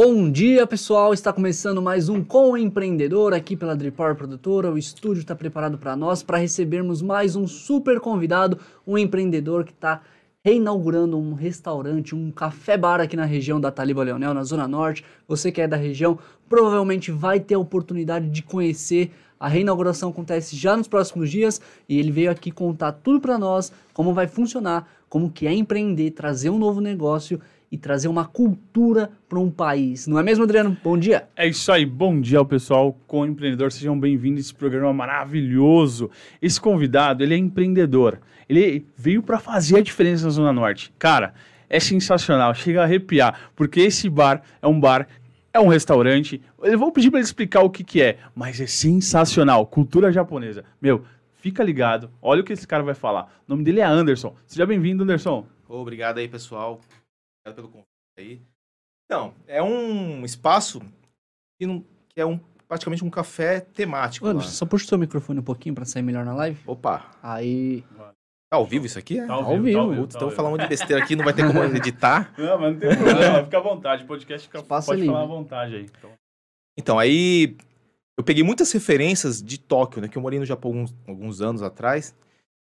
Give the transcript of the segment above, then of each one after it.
Bom dia, pessoal! Está começando mais um Com Empreendedor aqui pela Dripar Produtora. O estúdio está preparado para nós para recebermos mais um super convidado, um empreendedor que está reinaugurando um restaurante, um café-bar aqui na região da Taliba Leonel, na Zona Norte. Você que é da região provavelmente vai ter a oportunidade de conhecer. A reinauguração acontece já nos próximos dias e ele veio aqui contar tudo para nós, como vai funcionar, como que é empreender, trazer um novo negócio e trazer uma cultura para um país. Não é mesmo, Adriano? Bom dia. É isso aí. Bom dia ao pessoal com o empreendedor. Sejam bem-vindos a esse programa maravilhoso. Esse convidado, ele é empreendedor. Ele veio para fazer a diferença na Zona Norte. Cara, é sensacional. Chega a arrepiar, porque esse bar é um bar é um restaurante. Eu vou pedir para ele explicar o que, que é, mas é sensacional. Cultura japonesa. Meu, fica ligado. Olha o que esse cara vai falar. O nome dele é Anderson. Seja bem-vindo, Anderson. Obrigado aí, pessoal. Obrigado pelo convite aí. Então, é um espaço que, não, que é um, praticamente um café temático. Anderson, só puxa o seu microfone um pouquinho para sair melhor na live. Opa, Aí. tá ao vivo isso aqui? É? Tá ao vivo. Putz, então falando de besteira aqui, não vai ter como editar. Não, mas não tem problema. Fica à vontade. Podcast fica, Espaço pode livre. falar à vontade aí. Então, Então, aí eu peguei muitas referências de Tóquio, né? Que eu morei no Japão alguns, alguns anos atrás.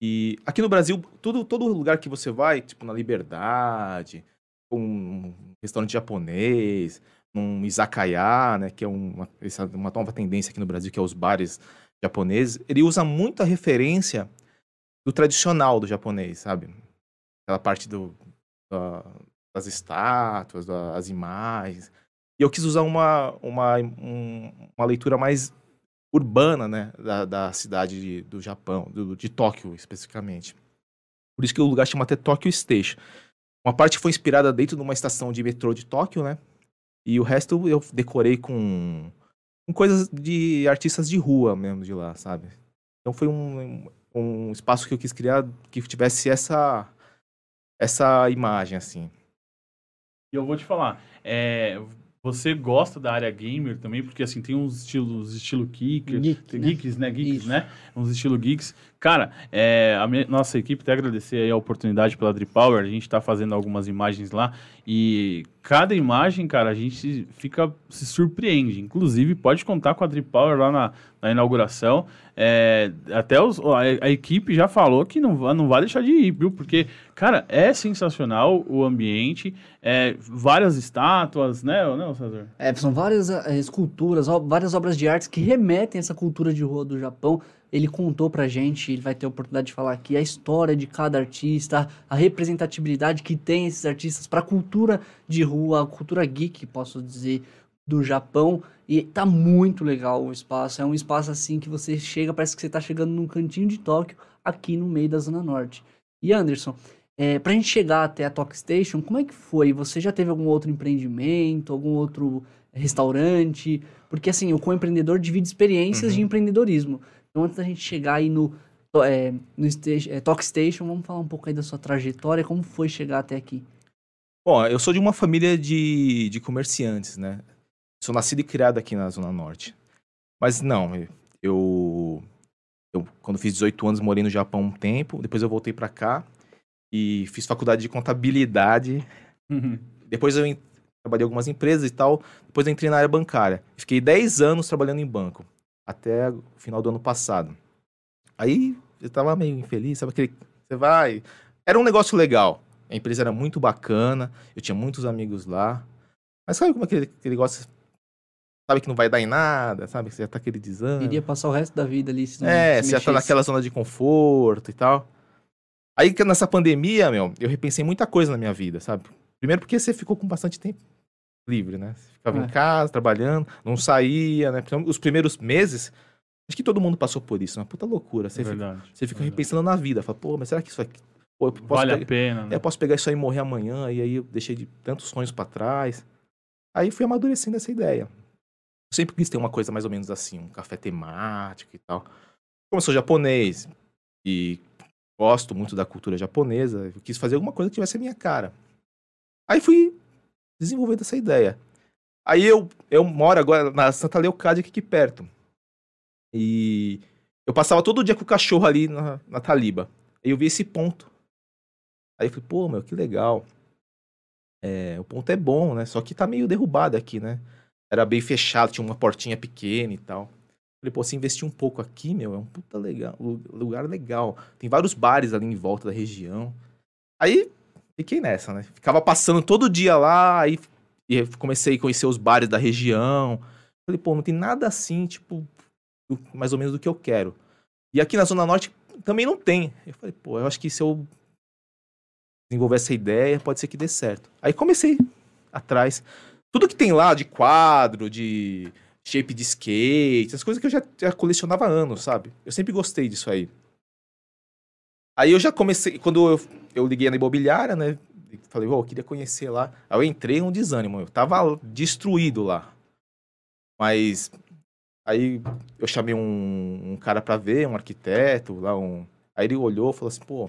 E aqui no Brasil, tudo, todo lugar que você vai, tipo na Liberdade, um restaurante japonês, num izakaya, né? Que é uma, uma nova tendência aqui no Brasil, que é os bares japoneses. Ele usa muita referência do tradicional do japonês, sabe? Aquela parte do, da- das estátuas, das imagens. E eu quis usar uma, uma, um- uma leitura mais urbana, né, da, da cidade de- do Japão, do- de Tóquio especificamente. Por isso que o lugar chama até Tóquio Station. Uma parte foi inspirada dentro de uma estação de metrô de Tóquio, né? E o resto eu decorei com, com coisas de artistas de rua mesmo de lá, sabe? Então foi um, um espaço que eu quis criar que tivesse essa essa imagem assim. E eu vou te falar, é, você gosta da área gamer também, porque assim, tem uns estilos, estilo kicker, Geek, né? geeks, né? Geeks, Isso. né? Uns estilo geeks. Cara, é, a minha- nossa equipe até agradecer aí a oportunidade pela Drip Power, a gente tá fazendo algumas imagens lá e cada imagem, cara, a gente fica, se surpreende. Inclusive, pode contar com a Drip Power lá na, na inauguração. É, até os- a, a equipe já falou que não, não vai deixar de ir, viu? Porque, cara, é sensacional o ambiente, é, várias estátuas, né, não, César? É, são várias eh, esculturas, várias obras de arte que remetem a essa cultura de rua do Japão. Ele contou pra gente, ele vai ter a oportunidade de falar aqui, a história de cada artista, a representatividade que tem esses artistas para a cultura de rua, a cultura geek, posso dizer, do Japão. E tá muito legal o espaço. É um espaço assim que você chega, parece que você tá chegando num cantinho de Tóquio, aqui no meio da Zona Norte. E Anderson, é, pra gente chegar até a Tok Station, como é que foi? Você já teve algum outro empreendimento, algum outro restaurante? Porque assim, o co-empreendedor divide experiências de Uhum. empreendedorismo. Então antes da gente chegar aí no, é, no sta- é, Tok Station, vamos falar um pouco aí da sua trajetória, como foi chegar até aqui? Bom, eu sou de uma família de, de comerciantes, né? Sou nascido e criado aqui na Zona Norte. Mas não, eu, eu quando fiz 18 anos morei no Japão um tempo, depois eu voltei pra cá e fiz faculdade de contabilidade. Depois eu trabalhei em algumas empresas e tal, depois eu entrei na área bancária. Fiquei 10 anos trabalhando em banco, até o final do ano passado. Aí eu tava meio infeliz, sabe aquele você vai, era um negócio legal. A empresa era muito bacana, eu tinha muitos amigos lá. Mas sabe como é aquele, aquele negócio. Sabe que não vai dar em nada, sabe? que Você já tá aquele desânimo. Iria passar o resto da vida ali se não É, se você já tá naquela zona de conforto e tal. Aí que nessa pandemia, meu, eu repensei muita coisa na minha vida, sabe? Primeiro porque você ficou com bastante tempo livre, né? Você ficava É. em casa, trabalhando, não saía, né? Os primeiros meses, acho que todo mundo passou por isso, uma puta loucura. Você, É fica, verdade. você fica verdade. repensando na vida, fala, pô, mas será que isso aqui. Pô, Vale pegar- a pena, né? eu posso pegar isso aí e morrer amanhã, e aí eu deixei de tantos sonhos pra trás. Aí fui amadurecendo essa ideia. Eu sempre quis ter uma coisa mais ou menos assim, um café temático e tal. Como eu sou japonês e gosto muito da cultura japonesa, eu quis fazer alguma coisa que tivesse a minha cara. Aí fui desenvolvendo essa ideia. Aí eu, eu moro agora na Santa Leocádia, aqui perto. E eu passava todo dia com o cachorro ali na, na Taliba. Aí eu vi esse ponto. Aí eu falei, pô, meu, que legal. É, o ponto é bom, né? Só que tá meio derrubado aqui, né? Era bem fechado, tinha uma portinha pequena e tal. Falei, pô, se investir um pouco aqui, meu, é um puta legal, lu- lugar legal. Tem vários bares ali em volta da região. Aí, fiquei nessa, né? Ficava passando todo dia lá, aí e comecei a conhecer os bares da região. Falei, pô, não tem nada assim, tipo, do- mais ou menos do que eu quero. E aqui na Zona Norte também não tem. Eu falei, pô, eu acho que se eu desenvolver essa ideia, pode ser que dê certo. Aí comecei atrás. Tudo que tem lá de quadro, de shape de skate, essas coisas que eu já, já colecionava há anos, sabe? Eu sempre gostei disso aí. Aí eu já comecei, quando eu, eu liguei na imobiliária, né? Falei, ô, eu queria conhecer lá. Aí eu entrei um desânimo, eu tava destruído lá. Mas aí eu chamei um, um cara pra ver, um arquiteto, lá um. Aí ele olhou e falou assim, pô,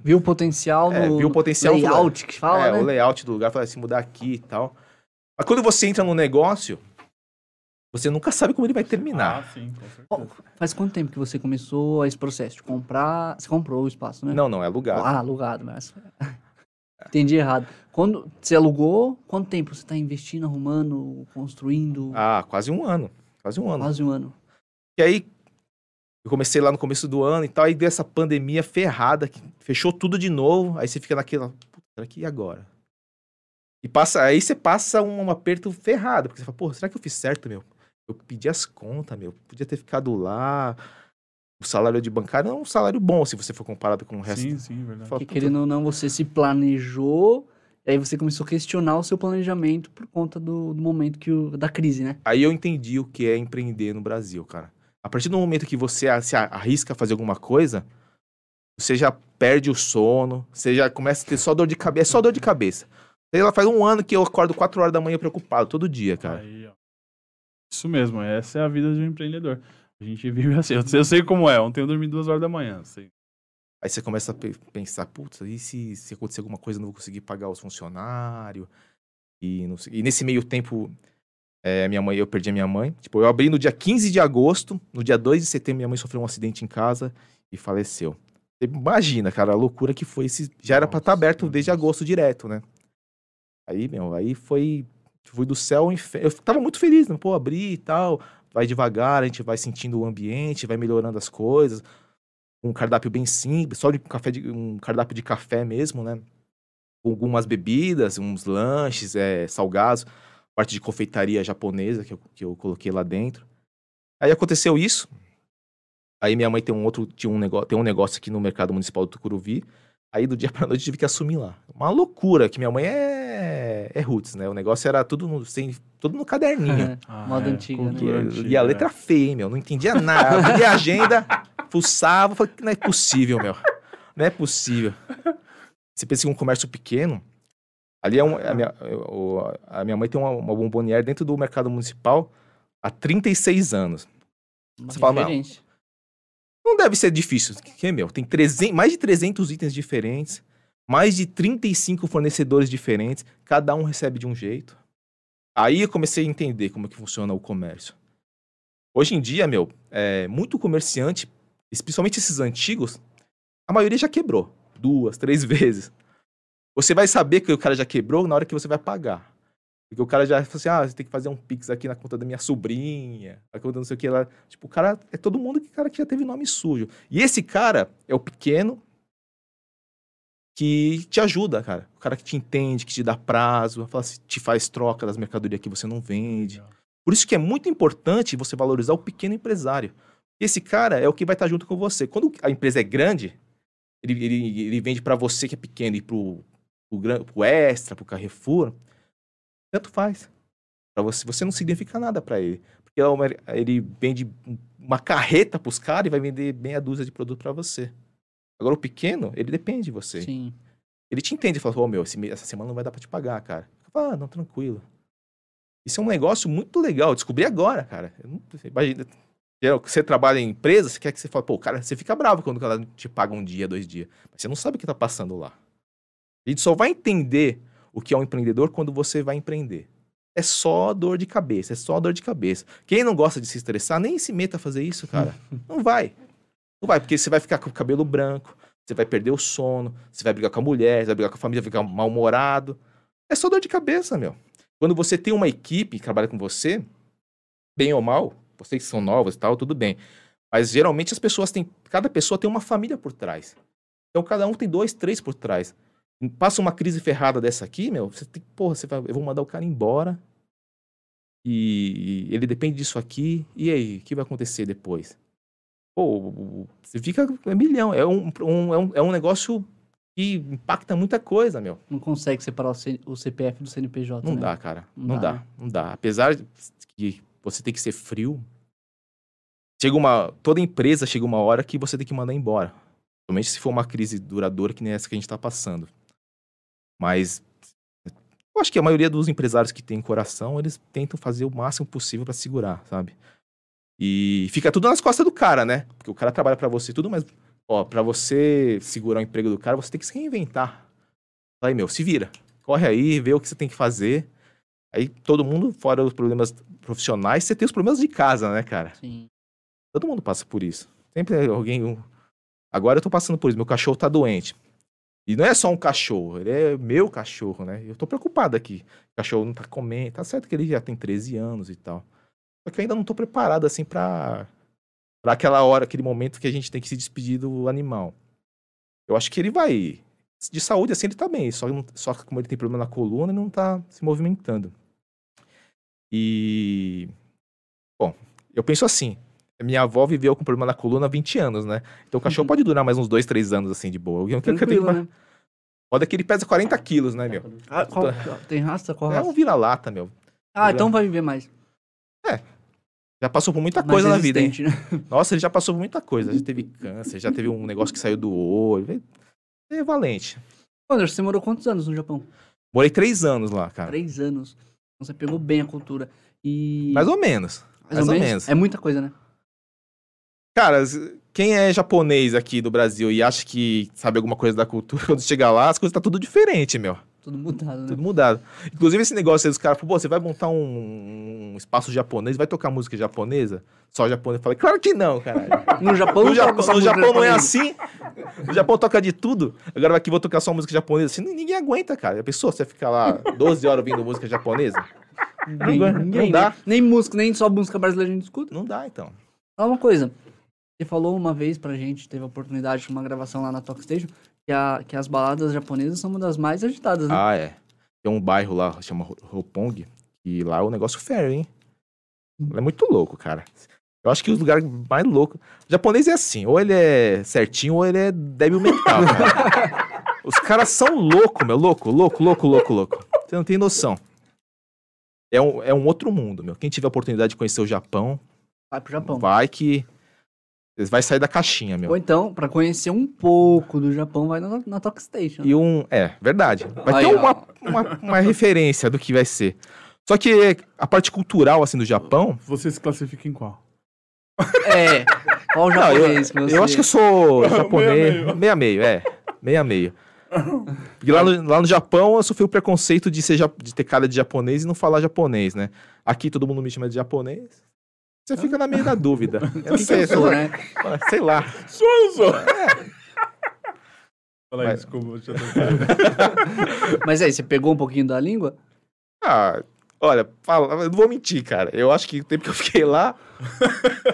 Viu o potencial É, no viu o potencial, layout que fala, é, né? o layout do lugar, falei assim, mudar aqui e tal. Mas quando você entra no negócio, você nunca sabe como ele vai terminar. Ah, sim, com certeza. Faz quanto tempo que você começou esse processo de comprar? Você comprou o espaço, né? Não, não, é alugado. Ah, alugado, mas. Entendi errado. Quando você alugou, quanto tempo você está investindo, arrumando, construindo? Ah, quase um ano. Quase um ano. Quase um ano. E aí, eu comecei lá no começo do ano e tal, aí deu essa pandemia ferrada, que fechou tudo de novo, aí você fica naquela, puta, será que e agora? E passa, aí você passa um, um aperto ferrado, porque você fala, pô, será que eu fiz certo, meu? Eu pedi as contas, meu, podia ter ficado lá. O salário de bancário não é um salário bom se você for comparado com o resto. Sim, sim, verdade. Fala, Porque querendo ou não, você se planejou, e aí você começou a questionar o seu planejamento por conta do, do momento que o, da crise, né? Aí eu entendi o que é empreender no Brasil, cara. A partir do momento que você se arrisca a fazer alguma coisa, você já perde o sono, você já começa a ter só dor de cabeça, é só dor de cabeça. Sei lá, faz um ano que eu acordo 4 horas da manhã preocupado, todo dia, cara. Aí, ó. Isso mesmo, essa é a vida de um empreendedor. A gente vive assim. Eu sei, eu sei como é. Ontem eu dormi duas horas da manhã. Sei. Aí você começa a pe- pensar, putz, e se, se acontecer alguma coisa eu não vou conseguir pagar os funcionários? E, não e nesse meio tempo, é, minha mãe, eu perdi a minha mãe. Tipo, eu abri no dia 15 de agosto, no dia 2 de setembro minha mãe sofreu um acidente em casa e faleceu. Você Imagina, cara, a loucura que foi esse. Já era pra estar Nossa, aberto desde agosto direto, né? Aí, meu, aí foi. Fui do céu ao inferno. Eu tava muito feliz, né? Pô, abri e tal. Vai devagar, a gente vai sentindo o ambiente, vai melhorando as coisas. Um cardápio bem simples, só de café de, um cardápio de café mesmo, né? Com algumas bebidas, uns lanches, é, salgados, parte de confeitaria japonesa que eu, que eu coloquei lá dentro. Aí aconteceu isso. Aí minha mãe tem um outro, tinha um negócio, tem um negócio aqui no mercado municipal do Tucuruvi. Aí do dia pra noite tive que assumir lá. Uma loucura, que minha mãe é, é roots, né? O negócio era tudo no, sem, tudo no caderninho. Ah, Moda antiga, né? Que cultura eu antiga, lia a é. letra feia, hein, meu. Não entendia nada. Abri a agenda, fuçava, falei, não é possível, meu. Não é possível. Você pensa em um comércio pequeno. Ali é um, a, minha, o- a minha mãe tem uma, uma bomboniere dentro do mercado municipal há 36 anos. Uma Você fala, não. Não deve ser difícil. Que, meu, tem 300, mais de 300 itens diferentes, mais de 35 fornecedores diferentes, cada um recebe de um jeito. Aí eu comecei a entender como é que funciona o comércio. Hoje em dia, meu, é, muito comerciante, especialmente esses antigos, a maioria já quebrou. Duas, três vezes. Você vai saber que o cara já quebrou na hora que você vai pagar. Porque o cara já falou assim, ah, você tem que fazer um pix aqui na conta da minha sobrinha, a conta não sei o que lá. Tipo, o cara, é todo mundo que, cara, que já teve nome sujo. E esse cara é o pequeno que te ajuda, cara. O cara que te entende, que te dá prazo, assim, te faz troca das mercadorias que você não vende. Por isso que é muito importante você valorizar o pequeno empresário. Esse cara é o que vai estar junto com você. Quando a empresa é grande, ele, ele, ele vende para você que é pequeno e pro, pro, pro Extra, pro Carrefour, tanto faz. Para você, você não significa nada para ele. Porque é ele vende uma carreta pros caras e vai vender meia dúzia de produto para você. Agora o pequeno, ele depende de você. Sim. Ele te entende e fala, ô meu, esse essa semana não vai dar pra te pagar, cara. Ah, não, tranquilo. Isso é um negócio muito legal. Eu descobri agora, cara. Eu não, imagina, geral, você trabalha em empresa, você quer que você fale, pô, cara, você fica bravo quando ela te paga um dia, dois dias. Mas você não sabe o que tá passando lá. A gente só vai entender o que é um empreendedor quando você vai empreender. É só dor de cabeça, é só dor de cabeça. Quem não gosta de se estressar, nem se meta a fazer isso, cara. Não vai. Não vai, porque você vai ficar com o cabelo branco, você vai perder o sono, você vai brigar com a mulher, você vai brigar com a família, vai ficar mal-humorado. É só dor de cabeça, meu. Quando você tem uma equipe que trabalha com você, bem ou mal, vocês que são novos e tal, tudo bem. Mas geralmente as pessoas têm. Cada pessoa tem uma família por trás. Então cada um tem dois, três por trás. Passa uma crise ferrada dessa aqui, meu, você tem. Porra, você vai, eu vou mandar o cara embora. E, e ele depende disso aqui. E aí, o que vai acontecer depois? Pô, você fica. É milhão. É um, um, é um, é um negócio que impacta muita coisa, meu. Não consegue separar o, C- o CPF do CNPJ, Não né? dá, cara. Não Não, dá, dá, né? não dá. Apesar de que você tem que ser frio, chega uma. Toda empresa chega uma hora que você tem que mandar embora. Somente se for uma crise duradoura que nem essa que a gente tá passando. Mas eu acho que a maioria dos empresários que tem coração, eles tentam fazer o máximo possível pra segurar, sabe? E fica tudo nas costas do cara, né? Porque o cara trabalha pra você e tudo, mas ó, para você segurar o emprego do cara, você tem que se reinventar. Aí, meu, se vira. Corre aí, vê o que você tem que fazer. Aí todo mundo, fora os problemas profissionais, você tem os problemas de casa, né, cara? Sim. Todo mundo passa por isso. Sempre é alguém. Agora eu tô passando por isso. Meu cachorro tá doente. E não é só um cachorro, ele é meu cachorro, né? Eu tô preocupado aqui. O cachorro não tá comendo. Tá certo que ele já tem 13 anos e tal. Só que eu ainda não tô preparado, assim, pra, pra aquela hora, aquele momento que a gente tem que se despedir do animal. Eu acho que ele vai. De saúde, assim, ele tá bem. Só, só que como ele tem problema na coluna, ele não tá se movimentando. E. Bom, eu penso assim. Minha avó viveu com problema na coluna há 20 anos, né? Então o cachorro pode durar mais uns 2, 3 anos, assim, de boa. Eu, eu, Tranquilo, eu, né? Foda que ele pesa 40 quilos, né, meu? Ah, qual- tem raça? Qual É raça? um vira-lata, meu. Ah, então vai viver mais. Já passou por muita Mais coisa na vida, hein? né? Nossa, ele já passou por muita coisa. Já teve câncer, já teve um negócio que saiu do olho. É valente. Anderson, você morou quantos anos no Japão? Morei três anos lá, cara. Três anos. Então você pegou bem a cultura. E. Mais ou menos. mais ou menos. É muita coisa, né? Cara, quem é japonês aqui do Brasil e acha que sabe alguma coisa da cultura, quando chega lá, as coisas tá tudo diferente, meu. Tudo mudado, né? Tudo mudado. Inclusive esse negócio aí dos caras, pô, você vai montar um, um espaço japonês, vai tocar música japonesa? Só japonês. Eu falei, claro que não, caralho. No Japão, No não Japão, no Japão não é assim. No Japão toca de tudo. Agora aqui vou tocar só música japonesa. Assim, ninguém aguenta, cara. A pessoa, você fica lá 12 horas ouvindo música japonesa? Ninguém, Não ninguém, dá. né? Nem música, nem só música brasileira a gente escuta. Não dá, então. Fala uma coisa. Você falou uma vez pra gente, teve a oportunidade de uma gravação lá na Talk Station, que, a, que as baladas japonesas são uma das mais agitadas, né? Ah, é. Tem um bairro lá, chama Ro- Roppongi, e lá o negócio fere, hein? É muito louco, cara. Eu acho que os lugares mais loucos... O japonês é assim, ou ele é certinho, ou ele é débil mental, cara. Os caras são loucos, meu. Louco, louco, louco, louco, louco. Você não tem noção. É um, é um outro mundo, meu. Quem tiver a oportunidade de conhecer o Japão, Vai pro Japão. vai que... Vai sair da caixinha, meu. Ou então, pra conhecer um pouco do Japão, vai na, na Talk Station. E um. É, verdade. Vai Aí, ter uma, uma, uma referência do que vai ser. Só que a parte cultural, assim, do Japão. Você se classifica em qual? É. Qual o Não, eu, japonês que você... eu acho que eu sou japonês. meio. Meia meio, é. Meia meio. Porque lá no, lá no Japão eu sofri o preconceito de, ser, de ter cara de japonês e não falar japonês, né? Aqui todo mundo me chama de japonês. Você fica na meio da dúvida. Eu não sei, sou, né? sei lá. Sou eu, sou. É. Fala aí, Vai. desculpa. Deixa eu... Mas aí, você pegou um pouquinho da língua? Ah, olha, fala, eu não vou mentir, cara. Eu acho que o tempo que eu fiquei lá,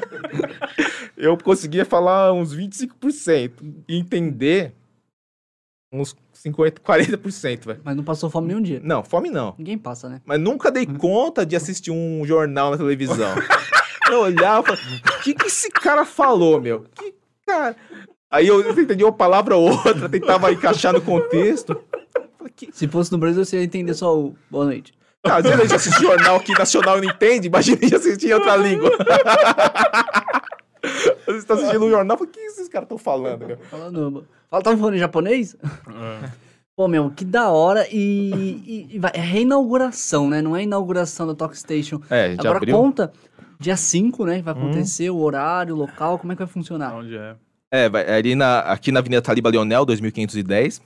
eu conseguia falar uns 25% e entender uns 50, 40%, velho. Mas não passou fome nenhum dia. Não, fome não. Ninguém passa, né? Mas nunca dei conta de assistir um jornal na televisão. Eu olhava, o que, que esse cara falou, meu? Que cara. Aí eu entendi uma palavra ou outra, tentava encaixar no contexto. Que Se fosse no Brasil, você ia entender só o boa noite. Ah, Às vezes a gente assiste jornal aqui nacional e não entende, imagina a gente assistir em outra língua. Você está assistindo um jornal, o que esses caras estão falando, meu? Falando. Fala, tava falando em japonês? É. Pô, meu, que da hora. E, e- e vai- é reinauguração, né? Não é inauguração da Talk Station. É, já Agora abriu. conta. Dia 5, né? Vai Hum. acontecer o horário, o local, como é que vai funcionar? Onde é? É, vai, é ali na, aqui na Avenida Taliba Leonel, 2510,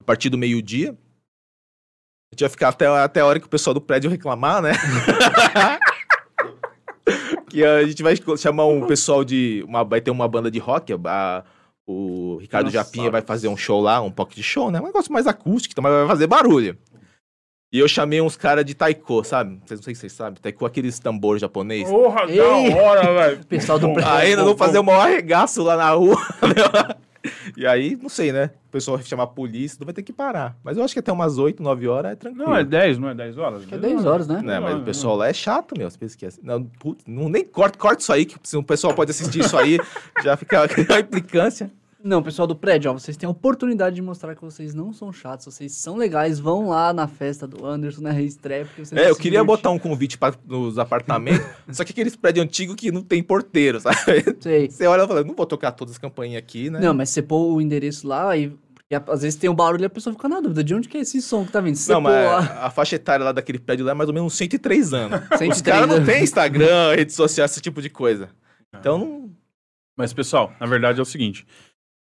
a partir do meio-dia. A gente vai ficar até, até a hora que o pessoal do prédio reclamar, né? que a gente vai chamar um pessoal de. Uma, vai ter uma banda de rock, a- o Ricardo Dinossauros. Japinha vai fazer um show lá, um pocket show, né? Um negócio mais acústico, então, mas vai fazer barulho. E eu chamei uns caras de taiko, sabe? Vocês não sei se vocês sabem. Taiko, aqueles tambor japonês. Porra, Ei! da hora, velho. Pessoal do pré- Ainda não fazer o maior arregaço lá na rua. e aí, não sei, né? O pessoal vai chamar a polícia, não vai ter que parar. Mas eu acho que até umas 8, 9 horas é tranquilo. Não, é 10, não é 10 horas? É 10 horas, né? Né, mas o pessoal lá é chato, meu. Você pensa que é assim. Não, putz, não, nem corta, corta isso aí, que se o pessoal pode assistir isso aí, já fica a implicância. Não, pessoal do prédio, ó, vocês têm a oportunidade de mostrar que vocês não são chatos, vocês são legais, vão lá na festa do Anderson, na reestreia, porque vocês É, eu queria divertir. botar um convite para os apartamentos, só que aqueles prédios antigos que não tem porteiro, sabe? Sei. Você olha e fala, não vou tocar todas as campainhas aqui, né? Não, mas você pôr o endereço lá e... Porque a- às vezes tem um barulho e a pessoa fica na dúvida, de onde que é esse som que tá vindo? Se Não, mas lá... a faixa etária lá daquele prédio lá é mais ou menos uns 103 anos. 103 Os caras não anos. têm Instagram, rede social, esse tipo de coisa. Então, não... Mas, pessoal, na verdade é o seguinte: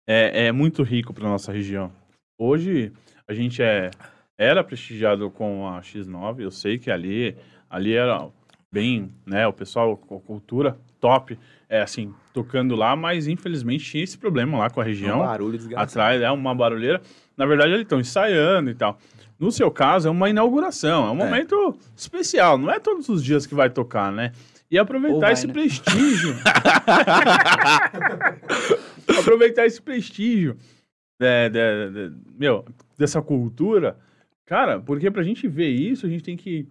é, é muito rico para nossa região. Hoje, a gente é, era prestigiado com a X9, eu sei que ali, ali era bem, né, o pessoal, com cultura top, é assim, tocando lá, mas infelizmente tinha esse problema lá com a é um região. barulho desgraçado. atrás, é uma barulheira. Na verdade, eles estão ensaiando e tal. No seu caso, é uma inauguração, é um É. momento especial. Não é todos os dias que vai tocar, né? E aproveitar vai, esse né? prestígio. aproveitar esse prestígio é, de- de- meu, dessa cultura. Cara, porque pra gente ver isso, a gente tem que ir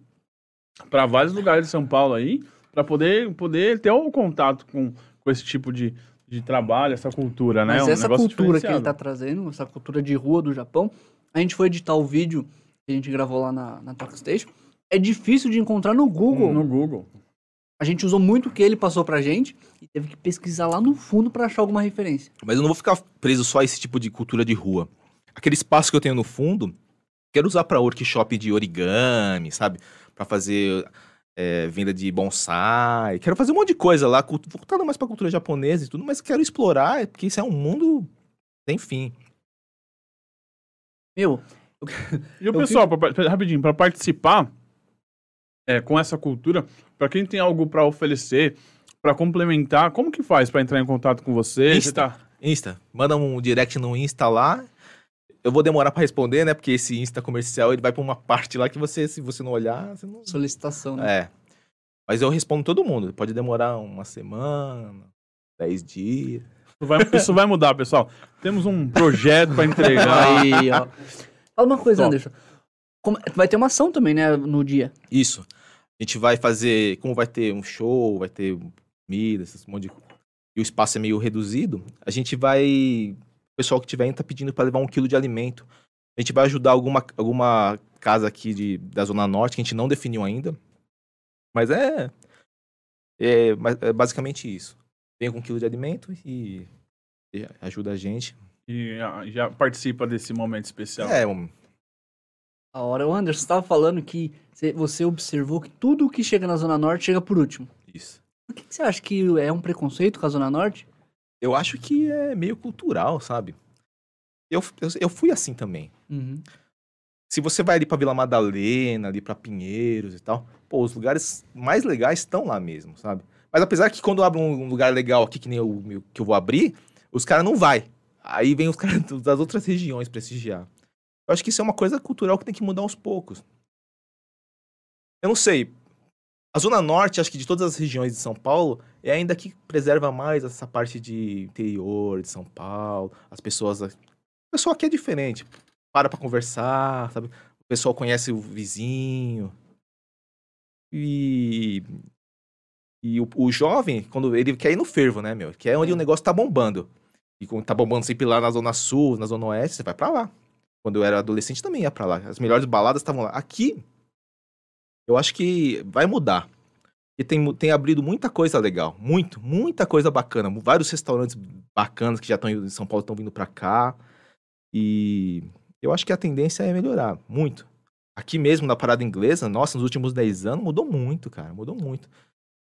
pra vários lugares de São Paulo aí, pra poder, poder ter o contato com, com esse tipo de, de trabalho, essa cultura, né? Mas Um essa cultura que ele tá trazendo, essa cultura de rua do Japão, a gente foi editar o vídeo que a gente gravou lá na, na Talk Station, é difícil de encontrar no Google. No Google. A gente usou muito o que ele passou pra gente e teve que pesquisar lá no fundo pra achar alguma referência. Mas eu não vou ficar preso só a esse tipo de cultura de rua. Aquele espaço que eu tenho no fundo, quero usar para workshop de origami, sabe? Para fazer é, venda de bonsai. Quero fazer um monte de coisa lá, voltado mais pra cultura japonesa e tudo, mas quero explorar, porque isso é um mundo sem fim. Meu, E o Eu pessoal, pra- pra- rapidinho, para participar é, com essa cultura, para quem tem algo para oferecer, para complementar, como que faz para entrar em contato com você? Você Insta. tá- Insta, manda um direct no Insta lá. Eu vou demorar pra responder, né? Porque esse Insta comercial, ele vai pra uma parte lá que você, se você não olhar, você não... solicitação, né? É. Mas eu respondo todo mundo. Pode demorar uma semana, dez dias. Isso vai, isso vai mudar, pessoal. Temos um projeto para entregar. Aí, ó. Fala uma coisa, Top. Anderson. Como- vai ter uma ação também, né, no dia. Isso. A gente vai fazer. Como vai ter um show, vai ter comida, esse monte de. E o espaço é meio reduzido, a gente vai. O pessoal que tiver indo tá pedindo para levar um quilo de alimento. A gente vai ajudar alguma, alguma casa aqui de, da Zona Norte, que a gente não definiu ainda. Mas é. É, é basicamente isso. Vem com um quilo de alimento e, e ajuda a gente. E ah, já participa desse momento especial. É, um, A hora, o Anderson estava falando que cê- você observou que tudo que chega na Zona Norte chega por último. isso. Por que, que você acha que é um preconceito com a Zona Norte? Eu acho que é meio cultural, sabe? Eu, eu, eu fui assim também. Uhum. Se você vai ali pra Vila Madalena, ali pra Pinheiros e tal, pô, os lugares mais legais estão lá mesmo, sabe? Mas apesar que quando abre um lugar legal aqui, que nem o que eu vou abrir, os caras não vai. Aí vem os caras das outras regiões prestigiar. Eu acho que isso é uma coisa cultural que tem que mudar aos poucos. Eu não sei. A Zona Norte, acho que de todas as regiões de São Paulo, é ainda que preserva mais essa parte de interior de São Paulo. As pessoas. O pessoal aqui é diferente. Para pra conversar, sabe? O pessoal conhece o vizinho. E. E o, o jovem, quando ele quer ir no fervo, né, meu? Que é onde o negócio tá bombando. E quando tá bombando sempre lá na Zona Sul, na Zona Oeste, você vai pra lá. Quando eu era adolescente também ia pra lá. As melhores baladas estavam lá. Aqui, eu acho que vai mudar. E tem, tem abrido muita coisa legal. Muito, muita coisa bacana. Vários restaurantes bacanas que já estão em São Paulo estão vindo pra cá. E eu acho que a tendência é melhorar. Muito. Aqui mesmo, na parada inglesa, nossa, nos últimos 10 anos mudou muito, cara. Mudou muito.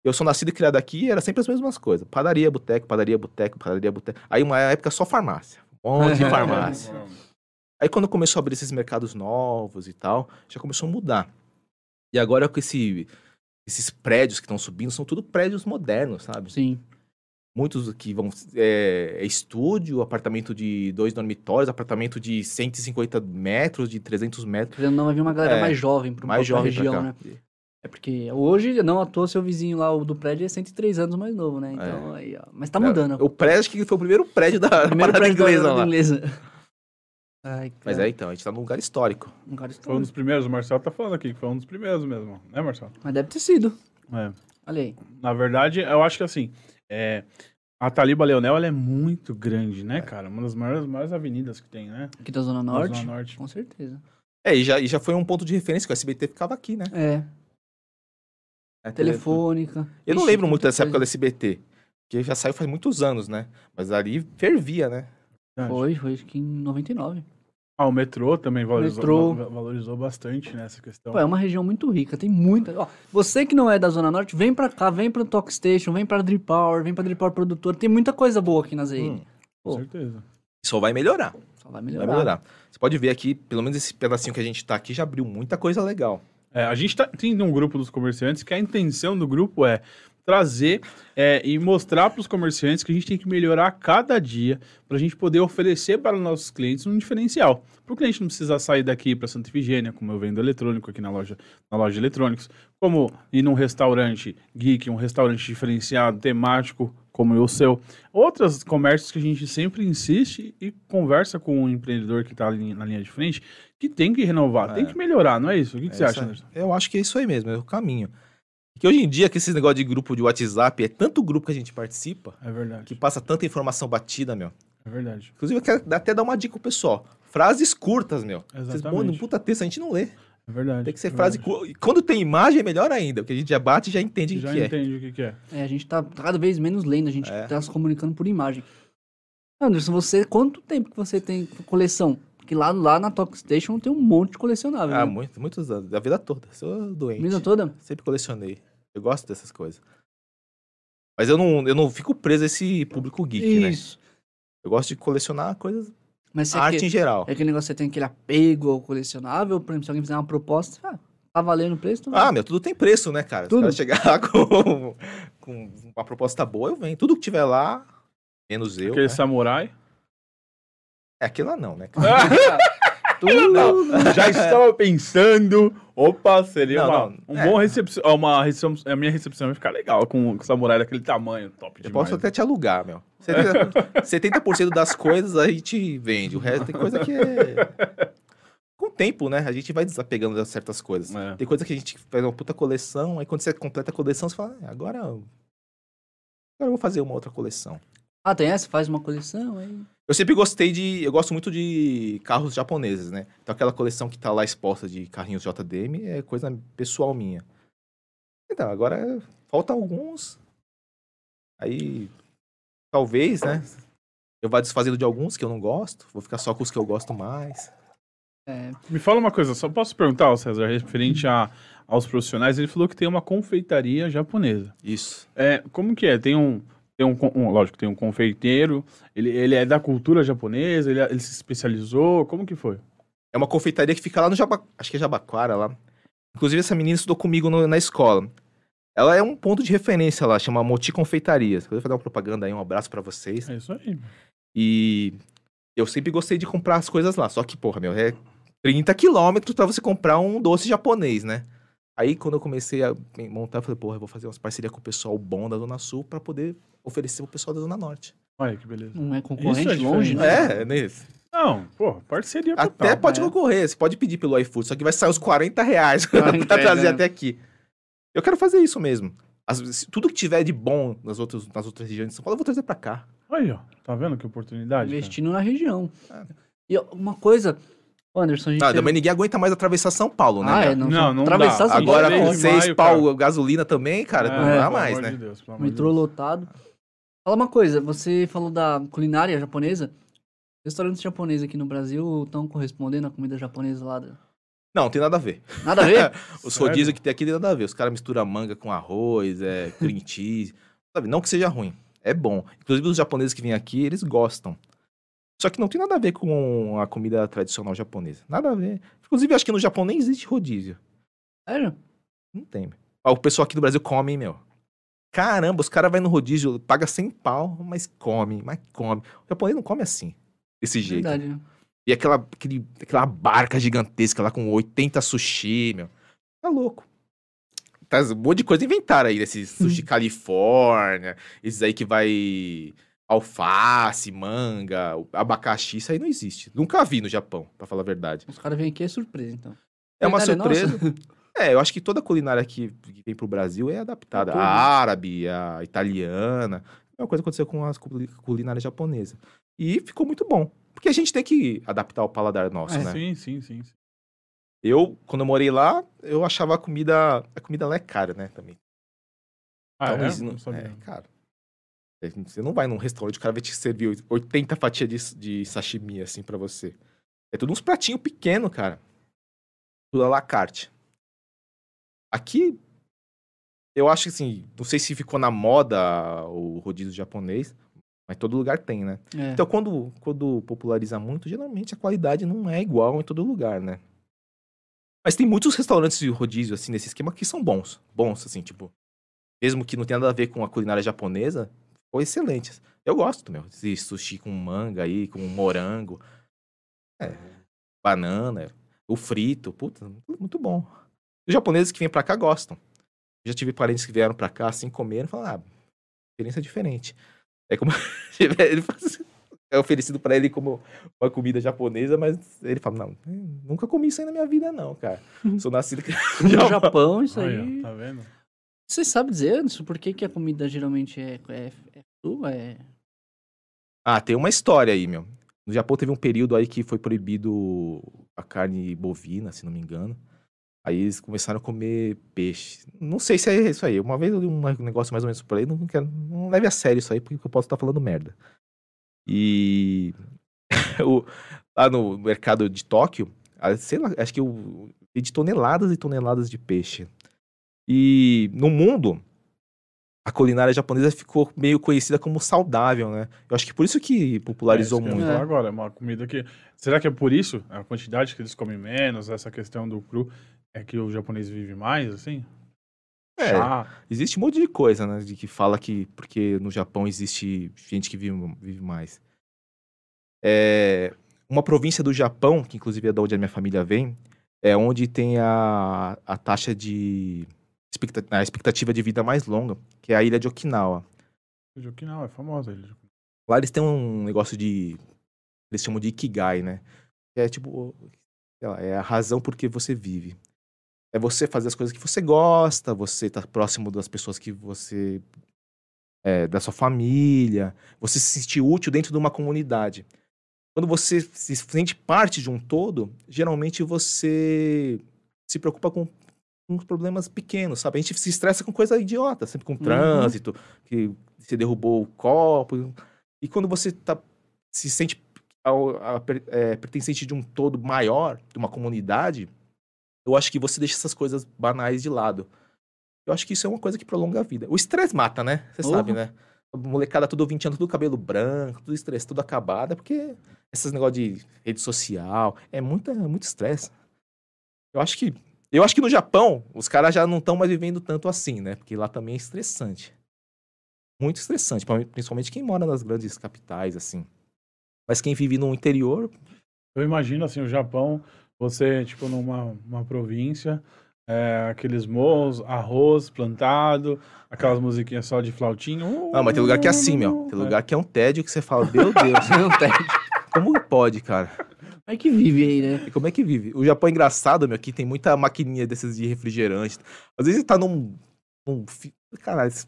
Eu sou nascido e criado aqui e era sempre as mesmas coisas. Padaria, boteco, padaria, boteco, padaria, boteco. Aí uma época só farmácia. Um monte de farmácia. Aí quando começou a abrir esses mercados novos e tal, já começou a mudar. E agora com esse, esses prédios que estão subindo, são tudo prédios modernos, sabe? Sim. Muitos que vão. É, é estúdio, apartamento de dois dormitórios, apartamento de 150 metros, de 300 metros. Não, vai vir uma galera É, mais jovem Mais pra jovem região, né? É porque hoje, não à toa, seu vizinho lá, o do prédio, é 103 anos mais novo, né? Então, aí, ó. Mas tá mudando. É, O prédio, acho que foi o primeiro prédio da, da Primeiro parada prédio da inglesa da lá. inglesa. Ai, Mas é, então, a gente tá num lugar histórico. um cara Foi um histórico. dos primeiros, o Marcelo tá falando aqui que foi um dos primeiros mesmo, né, Marcelo? Mas deve ter sido. É. Olha aí. Na verdade, eu acho que assim, é, a Taliba Leonel ela é muito grande, né, cara? Uma das maiores, maiores avenidas que tem, né? Aqui da Zona Na Norte. Zona Norte. Com certeza. É, e já, e já foi um ponto de referência que o SBT ficava aqui, né? É. É, Telefônica. Eu não Ixi, lembro muito dessa época do coisa. SBT. Porque já saiu faz muitos anos, né? Mas ali fervia, né? Foi, foi acho que em 99. Ah, o metrô também valorizou, Metrô. va- valorizou bastante nessa questão. Pô, é uma região muito rica, tem muita. Ó, você que não é da Zona Norte, vem pra cá, vem pra Talk Station, vem pra Drip Power, vem pra Drip Power Produtor. Tem muita coisa boa aqui na ZN. Hum, Com certeza. só vai melhorar. Só vai Vai melhorar. melhorar. Você pode ver aqui, pelo menos esse pedacinho que a gente tá aqui já abriu muita coisa legal. É, a gente tá, tem um grupo dos comerciantes que a intenção do grupo é trazer é, e mostrar para os comerciantes que a gente tem que melhorar cada dia para a gente poder oferecer para os nossos clientes um diferencial. Para o cliente não precisar sair daqui para Santa Ifigênia, como eu vendo eletrônico aqui na loja, na loja de eletrônicos, como ir num restaurante geek, um restaurante diferenciado, temático, como o seu. Outros comércios que a gente sempre insiste e conversa com o empreendedor que está ali na linha de frente, que tem que renovar, tem que melhorar, não é isso? O que, que você É acha, Anderson? Eu acho que é isso aí mesmo, é o caminho. Porque hoje em dia, que esse negócio de grupo de WhatsApp, é tanto grupo que a gente participa, É verdade. que passa tanta informação batida, meu. É verdade. Inclusive, eu quero até dar uma dica pro pessoal. Frases curtas, meu. Vocês Exatamente. mandam um puta texto, a gente não lê. É verdade. Tem que ser é frase curta. E quando tem imagem, é melhor ainda, porque a gente já bate e já entende o que Já que é. entende o que, que é. É, a gente tá cada vez menos lendo, a gente É. tá se comunicando por imagem. Anderson, você, quanto tempo que você tem coleção? Porque lá, lá na Talk Station tem um monte de colecionável. Ah, né? muito, muitos anos. Da vida toda. Sou doente. Vida toda? Sempre colecionei. Eu gosto dessas coisas. Mas eu não, eu não fico preso a esse público geek, né? Isso. Eu gosto de colecionar coisas, Mas você arte quer- em geral. É aquele negócio, você tem aquele apego ao colecionável, por exemplo, se alguém fizer uma proposta, ah, tá valendo o preço, então Ah, meu, tudo tem preço, né, cara? Tudo. Se o cara chegar com, com uma proposta boa, eu venho. Tudo que tiver lá, menos eu. Aquele né? samurai. É aquilo lá não, né? tudo. Já estava pensando. Opa, seria Não, uma, não, um é. bom recepção. Uma recepção. A minha recepção vai ficar legal com, com o samurai daquele tamanho. Top Eu demais. posso até te alugar, meu. 70%, 70% das coisas a gente vende. O resto tem coisa que é. Com o tempo, né? A gente vai desapegando de certas coisas. É. Tem coisa que a gente faz uma puta coleção, aí quando você completa a coleção, você fala, "Ah, agora. Agora eu vou fazer uma outra coleção. Ah, tem essa? Faz uma coleção aí. Eu sempre gostei de. Eu gosto muito de carros japoneses, né? Então aquela coleção que tá lá exposta de carrinhos JDM é coisa pessoal minha. Então, agora falta alguns. Aí. Talvez, né? Eu vá desfazendo de alguns que eu não gosto. Vou ficar só com os que eu gosto mais. É, Me fala uma coisa, só posso perguntar ao César, referente a, aos profissionais, ele falou que tem uma confeitaria japonesa. Isso. É, como que é? Tem um. Tem um, um- lógico, tem um confeiteiro, ele, ele é da cultura japonesa, ele, ele se especializou, como que foi? É uma confeitaria que fica lá no Jaba... Acho que é Jabaquara lá. Inclusive, essa menina estudou comigo no- na escola. Ela é um ponto de referência lá, chama Moti Confeitarias. Eu vou fazer uma propaganda aí, um abraço pra vocês. É isso aí. E eu sempre gostei de comprar as coisas lá. Só que, porra, meu, é 30 quilômetros pra você comprar um doce japonês, né? Aí, quando eu comecei a montar, eu falei, porra, eu vou fazer umas parcerias com o pessoal bom da Zona Sul pra poder oferecer pro pessoal da Zona Norte. Olha que beleza. não é concorrente Isso é longe, né? É, é nesse. Não, pô, parceria total. Até pode é. concorrer, você pode pedir pelo iFood, só que vai sair uns 40 reais 40, pra trazer né? até aqui. Eu quero fazer isso mesmo. As- se tudo que tiver de bom nas outras, nas outras regiões de São Paulo, eu vou trazer pra cá. Aí, ó. Tá vendo que oportunidade? cara? Investindo na região. É. E uma coisa, Anderson, a gente Não, teve- também ninguém aguenta mais atravessar São Paulo, né? Ah, é, não, Não, não atravessar dá. São Agora Paulo, com de seis maio, pau cara. gasolina também, cara, não É, dá pelo mais, né? de Deus, de metrô Deus. lotado. Fala uma coisa, você falou da culinária japonesa. Restaurantes japoneses aqui no Brasil estão correspondendo à comida japonesa lá. da- Não, tem nada a ver. Nada a ver? Os Sério? rodízios que tem aqui tem nada a ver. Os caras misturam manga com arroz, é, cream cheese. Sabe? Não que seja ruim. É bom. Inclusive, os japoneses que vêm aqui, eles gostam. Só que não tem nada a ver com a comida tradicional japonesa. Nada a ver. Inclusive, acho que no Japão nem existe rodízio. Sério? Não tem. O pessoal aqui do Brasil come, hein, meu. Caramba, os caras vão no rodízio, paga 100 pau, mas come, mas come. O japonês não come assim, desse jeito. Verdade, né? E aquela, aquele, aquela barca gigantesca lá com 80 sushi, meu. Tá louco. Tá um monte de coisa inventaram aí, desses sushi Califórnia, esses aí que vai alface, manga, abacaxi, isso aí não existe. Nunca vi no Japão, pra falar a verdade. Os caras vêm aqui é surpresa, então. É uma surpresa. nossa. É, eu acho que toda culinária que, que vem pro Brasil é adaptada. É. A árabe, a italiana. A mesma coisa aconteceu com as culi- culinárias japonesas. E ficou muito bom. Porque a gente tem que adaptar o paladar nosso, É, né? Sim, sim, sim. sim. Eu, quando eu morei lá, eu achava a comida. A comida lá é cara, né? Também. Ah, Então, é? não- Não é caro. É, Você não vai num restaurante, o cara vai te servir 80 fatias de, de sashimi, assim, pra você. É tudo uns pratinhos pequenos, cara. Tudo à la carte. Aqui, eu acho que, assim, não sei se ficou na moda o rodízio japonês, mas todo lugar tem, né? É. Então, quando, quando populariza muito, geralmente a qualidade não é igual em todo lugar, né? Mas tem muitos restaurantes de rodízio, assim, nesse esquema, que são bons. Bons, assim, tipo... Mesmo que não tenha nada a ver com a culinária japonesa, foram excelentes. Eu gosto, meu. Esse sushi com manga aí, com morango. É, banana. O frito, puta, muito bom. Os japoneses que vêm pra cá gostam. Já tive parentes que vieram pra cá, assim, comeram e falaram, ah, experiência diferente. É como... ele faz- é oferecido pra ele como uma comida japonesa, mas ele fala, não, nunca comi isso aí na minha vida não, cara. Sou nascido aqui No Japão, isso Aí, aí. ó, tá vendo? Você sabe dizer, Anderson, por que, que a comida geralmente é, é, é crua? É... Ah, tem uma história aí, meu. No Japão teve um período aí que foi proibido a carne bovina, se não me engano. Aí eles começaram a comer peixe. Não sei se é isso aí. Uma vez eu li um negócio mais ou menos por aí, não, quero, não leve a sério isso aí, porque eu posso estar falando merda. E o- lá no mercado de Tóquio, sei lá, acho que eu vi de toneladas e toneladas de peixe. E no mundo, a culinária japonesa ficou meio conhecida como saudável, né? Eu acho que por isso que popularizou é, isso que eu ia muito. falar É. agora, é uma comida que... Será que é por isso? A quantidade que eles comem menos, essa questão do cru, é que o japonês vive mais, assim? É, Chá. existe um monte de coisa, né? De que fala que porque no Japão existe gente que vive, vive mais. É, uma província do Japão, que inclusive é da onde a minha família vem, é onde tem a, a taxa de a expectativa de vida mais longa, que é a ilha de Okinawa. De Okinawa, é famosa. a ilha de Okinawa. Lá eles têm um negócio de. Eles chamam de Ikigai, né? Que é tipo. lá, é a razão por que você vive. É você fazer as coisas que você gosta, você tá próximo das pessoas que você. é, da sua família, você se sentir útil dentro de uma comunidade. Quando você se sente parte de um todo, geralmente você se preocupa com uns problemas pequenos, sabe? A gente se estressa com coisa idiota, sempre com trânsito, que você derrubou o copo. E quando você tá, se sente ao- a é, pertencente de um todo maior, de uma comunidade, eu acho que você deixa essas coisas banais de lado. Eu acho que isso é uma coisa que prolonga a vida. O estresse mata, né? Você Porra. sabe, né? A molecada tudo 20 anos, tudo cabelo branco, tudo estresse, tudo acabado, é porque esses negócios de rede social, é muito, é muito estresse. Eu acho que eu acho que no Japão, os caras já não estão mais vivendo tanto assim, né? Porque lá também é estressante. Muito estressante, principalmente quem mora nas grandes capitais, assim. Mas quem vive no interior, Eu imagino, assim, o Japão, você, tipo, numa uma província, é, aqueles morros, arroz plantado, aquelas musiquinhas só de flautinha. Não, mas tem lugar que é assim, meu. Tem É. lugar que é um tédio que você fala, meu Deus, Não tem. como pode, cara? Como é que vive aí, né? E como é que vive? O Japão é engraçado, meu, aqui tem muita maquininha desses de refrigerante. Às vezes você tá num. num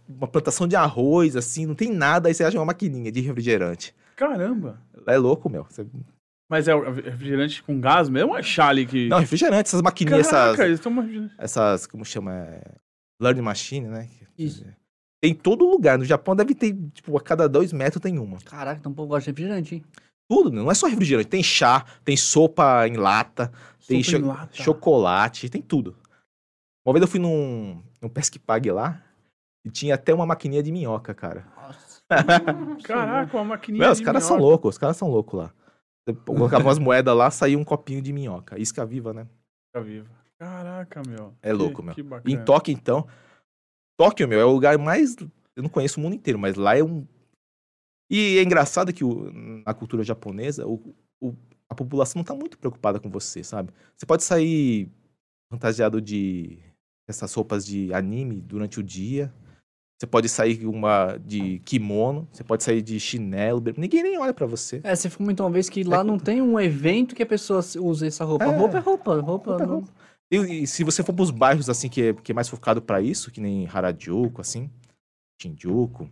uma plantação de arroz, assim, não tem nada, aí você acha uma maquininha de refrigerante. Caramba! É louco, meu. Você- Mas é o refrigerante com gás mesmo ou é chale que... Não, refrigerante, essas maquininhas, Caraca, essas, imaginando. essas. Como chama? É... Learning machine, né? Isso. Tem em todo lugar. No Japão deve ter, tipo, a cada dois metros tem uma. Caraca, então o povo gosta de refrigerante, hein? Tudo, né? não é só refrigerante. Tem chá, tem sopa em lata, tem Sopa em cho- lata. chocolate, tem tudo. Uma vez eu fui num, num Pesque Pague lá e tinha até uma maquininha de minhoca, cara. Nossa. Caraca, uma maquininha Meu, os de caras são loucos, os caras são loucos lá. Você colocava umas moedas lá, saía um copinho de minhoca. Isca viva, né? Fica viva. Caraca, meu. É Que- louco, meu. Que. Em Tóquio, então, Tóquio, meu, é o lugar mais. Eu não conheço o mundo inteiro, mas lá é um. E é engraçado que o- na cultura japonesa, o, o- a população não tá muito preocupada com você, sabe? Você pode sair fantasiado de essas roupas de anime durante o dia. Você pode sair uma de kimono, você pode sair de chinelo, ninguém nem olha pra você. É, você comentou uma vez que lá não tem um evento que a pessoa use essa roupa. É. Roupa é roupa, roupa. Roupa é não- roupa. E, e se você for pros bairros assim que é, que é mais focado pra isso, que nem Harajuku, assim, Shinjuku,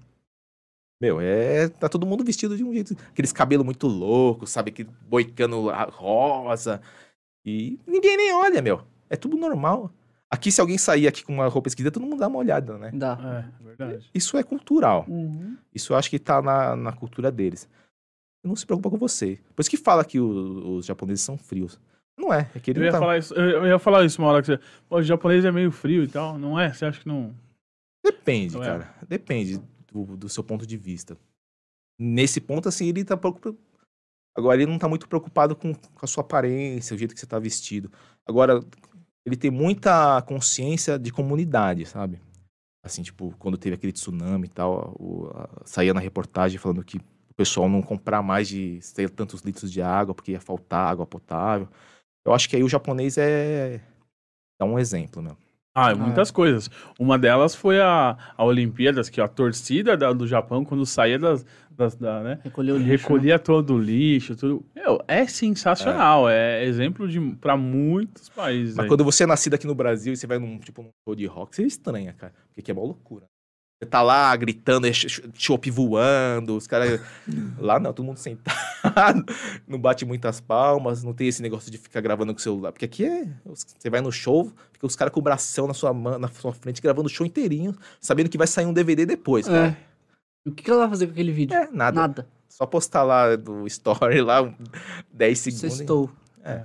meu, é tá todo mundo vestido de um jeito, aqueles cabelos muito loucos, sabe, que boicando a rosa. E ninguém nem olha, meu. É tudo normal. Aqui se alguém sair aqui com uma roupa esquisita, todo mundo dá uma olhada, né? Dá. É, verdade. Isso é cultural. Uhum. Isso eu acho que tá na, na cultura deles. Não se preocupa com você. Por isso que fala que o- os japoneses são frios. Não é. É que ele Eu não ia, tá... falar isso, eu eu ia falar isso uma hora que você. Pô, o japonês é meio frio e tal, não é? Você acha que não. Depende, Não é? cara. Depende do, do seu ponto de vista. Nesse ponto, assim, ele tá preocupado. Agora, ele não tá muito preocupado com, com a sua aparência, o jeito que você tá vestido. Agora, ele tem muita consciência de comunidade, sabe? Assim, tipo, quando teve aquele tsunami e tal, o- a- saía na reportagem falando que o pessoal não comprar mais de sei, tantos litros de água porque ia faltar água potável. Eu acho que aí o japonês é. Dá um exemplo, né? Ah, é muitas coisas. Uma delas foi a, a Olimpíadas, que a torcida da- do Japão, quando saía das. das da, né, Recolheu o lixo. né? recolhia todo o lixo, tudo. Meu, é sensacional. É, exemplo de para muitos países. Mas aí. quando você é nascido aqui no Brasil e você vai num, tipo, num show de rock, você estranha, cara. Porque aqui é uma loucura. Você tá lá gritando, é ch- ch- chopp voando, os caras. lá não, todo mundo sentado, não bate muitas palmas, não tem esse negócio de ficar gravando com o celular. Porque aqui é. Você vai no show, fica os caras com o bração na sua, mão, na sua frente, gravando o show inteirinho, sabendo que vai sair um DVD depois, cara. É. O que que ela vai fazer com aquele vídeo? É, nada. Nada. Só postar lá do story lá, um 10 segundos. Sextou. É.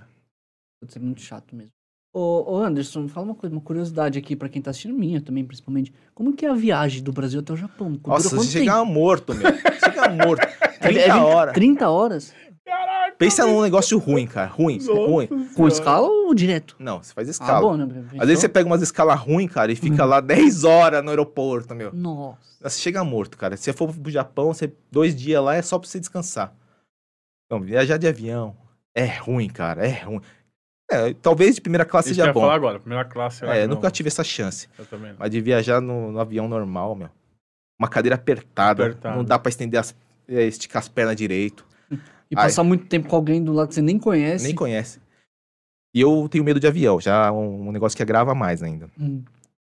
Pode ser muito chato mesmo. Ô, ô Anderson, me fala uma coisa, uma curiosidade aqui pra quem tá assistindo, minha também, principalmente. Como que é a viagem do Brasil até o Japão? Dura Nossa, você chega morto, meu. Você chega morto. tempo? 30 É- é horas. 30 horas? Pensa num negócio ruim, cara. Ruim, ruim. Com escala ou direto? Não, você faz Ah, escala. bom, né? Às vezes você pega umas escalas ruins, cara, e fica lá 10 horas no aeroporto, meu. Nossa. Você chega morto, cara. Se você for pro Japão, você dois dias lá é só pra você descansar. Não, viajar de avião é ruim, cara. É ruim. É, talvez de primeira classe Isso eu seja ia bom. falar agora, primeira classe. eu É, acho, nunca tive essa chance. Eu também não. Mas de viajar no, no avião normal, meu. Uma cadeira apertada. Apertada. Não dá pra estender as, é, esticar as pernas direito. E Ai. passar muito tempo com alguém do lado que você nem conhece. Nem conhece. E eu tenho medo de avião, já é um, um negócio que agrava mais ainda. Hum.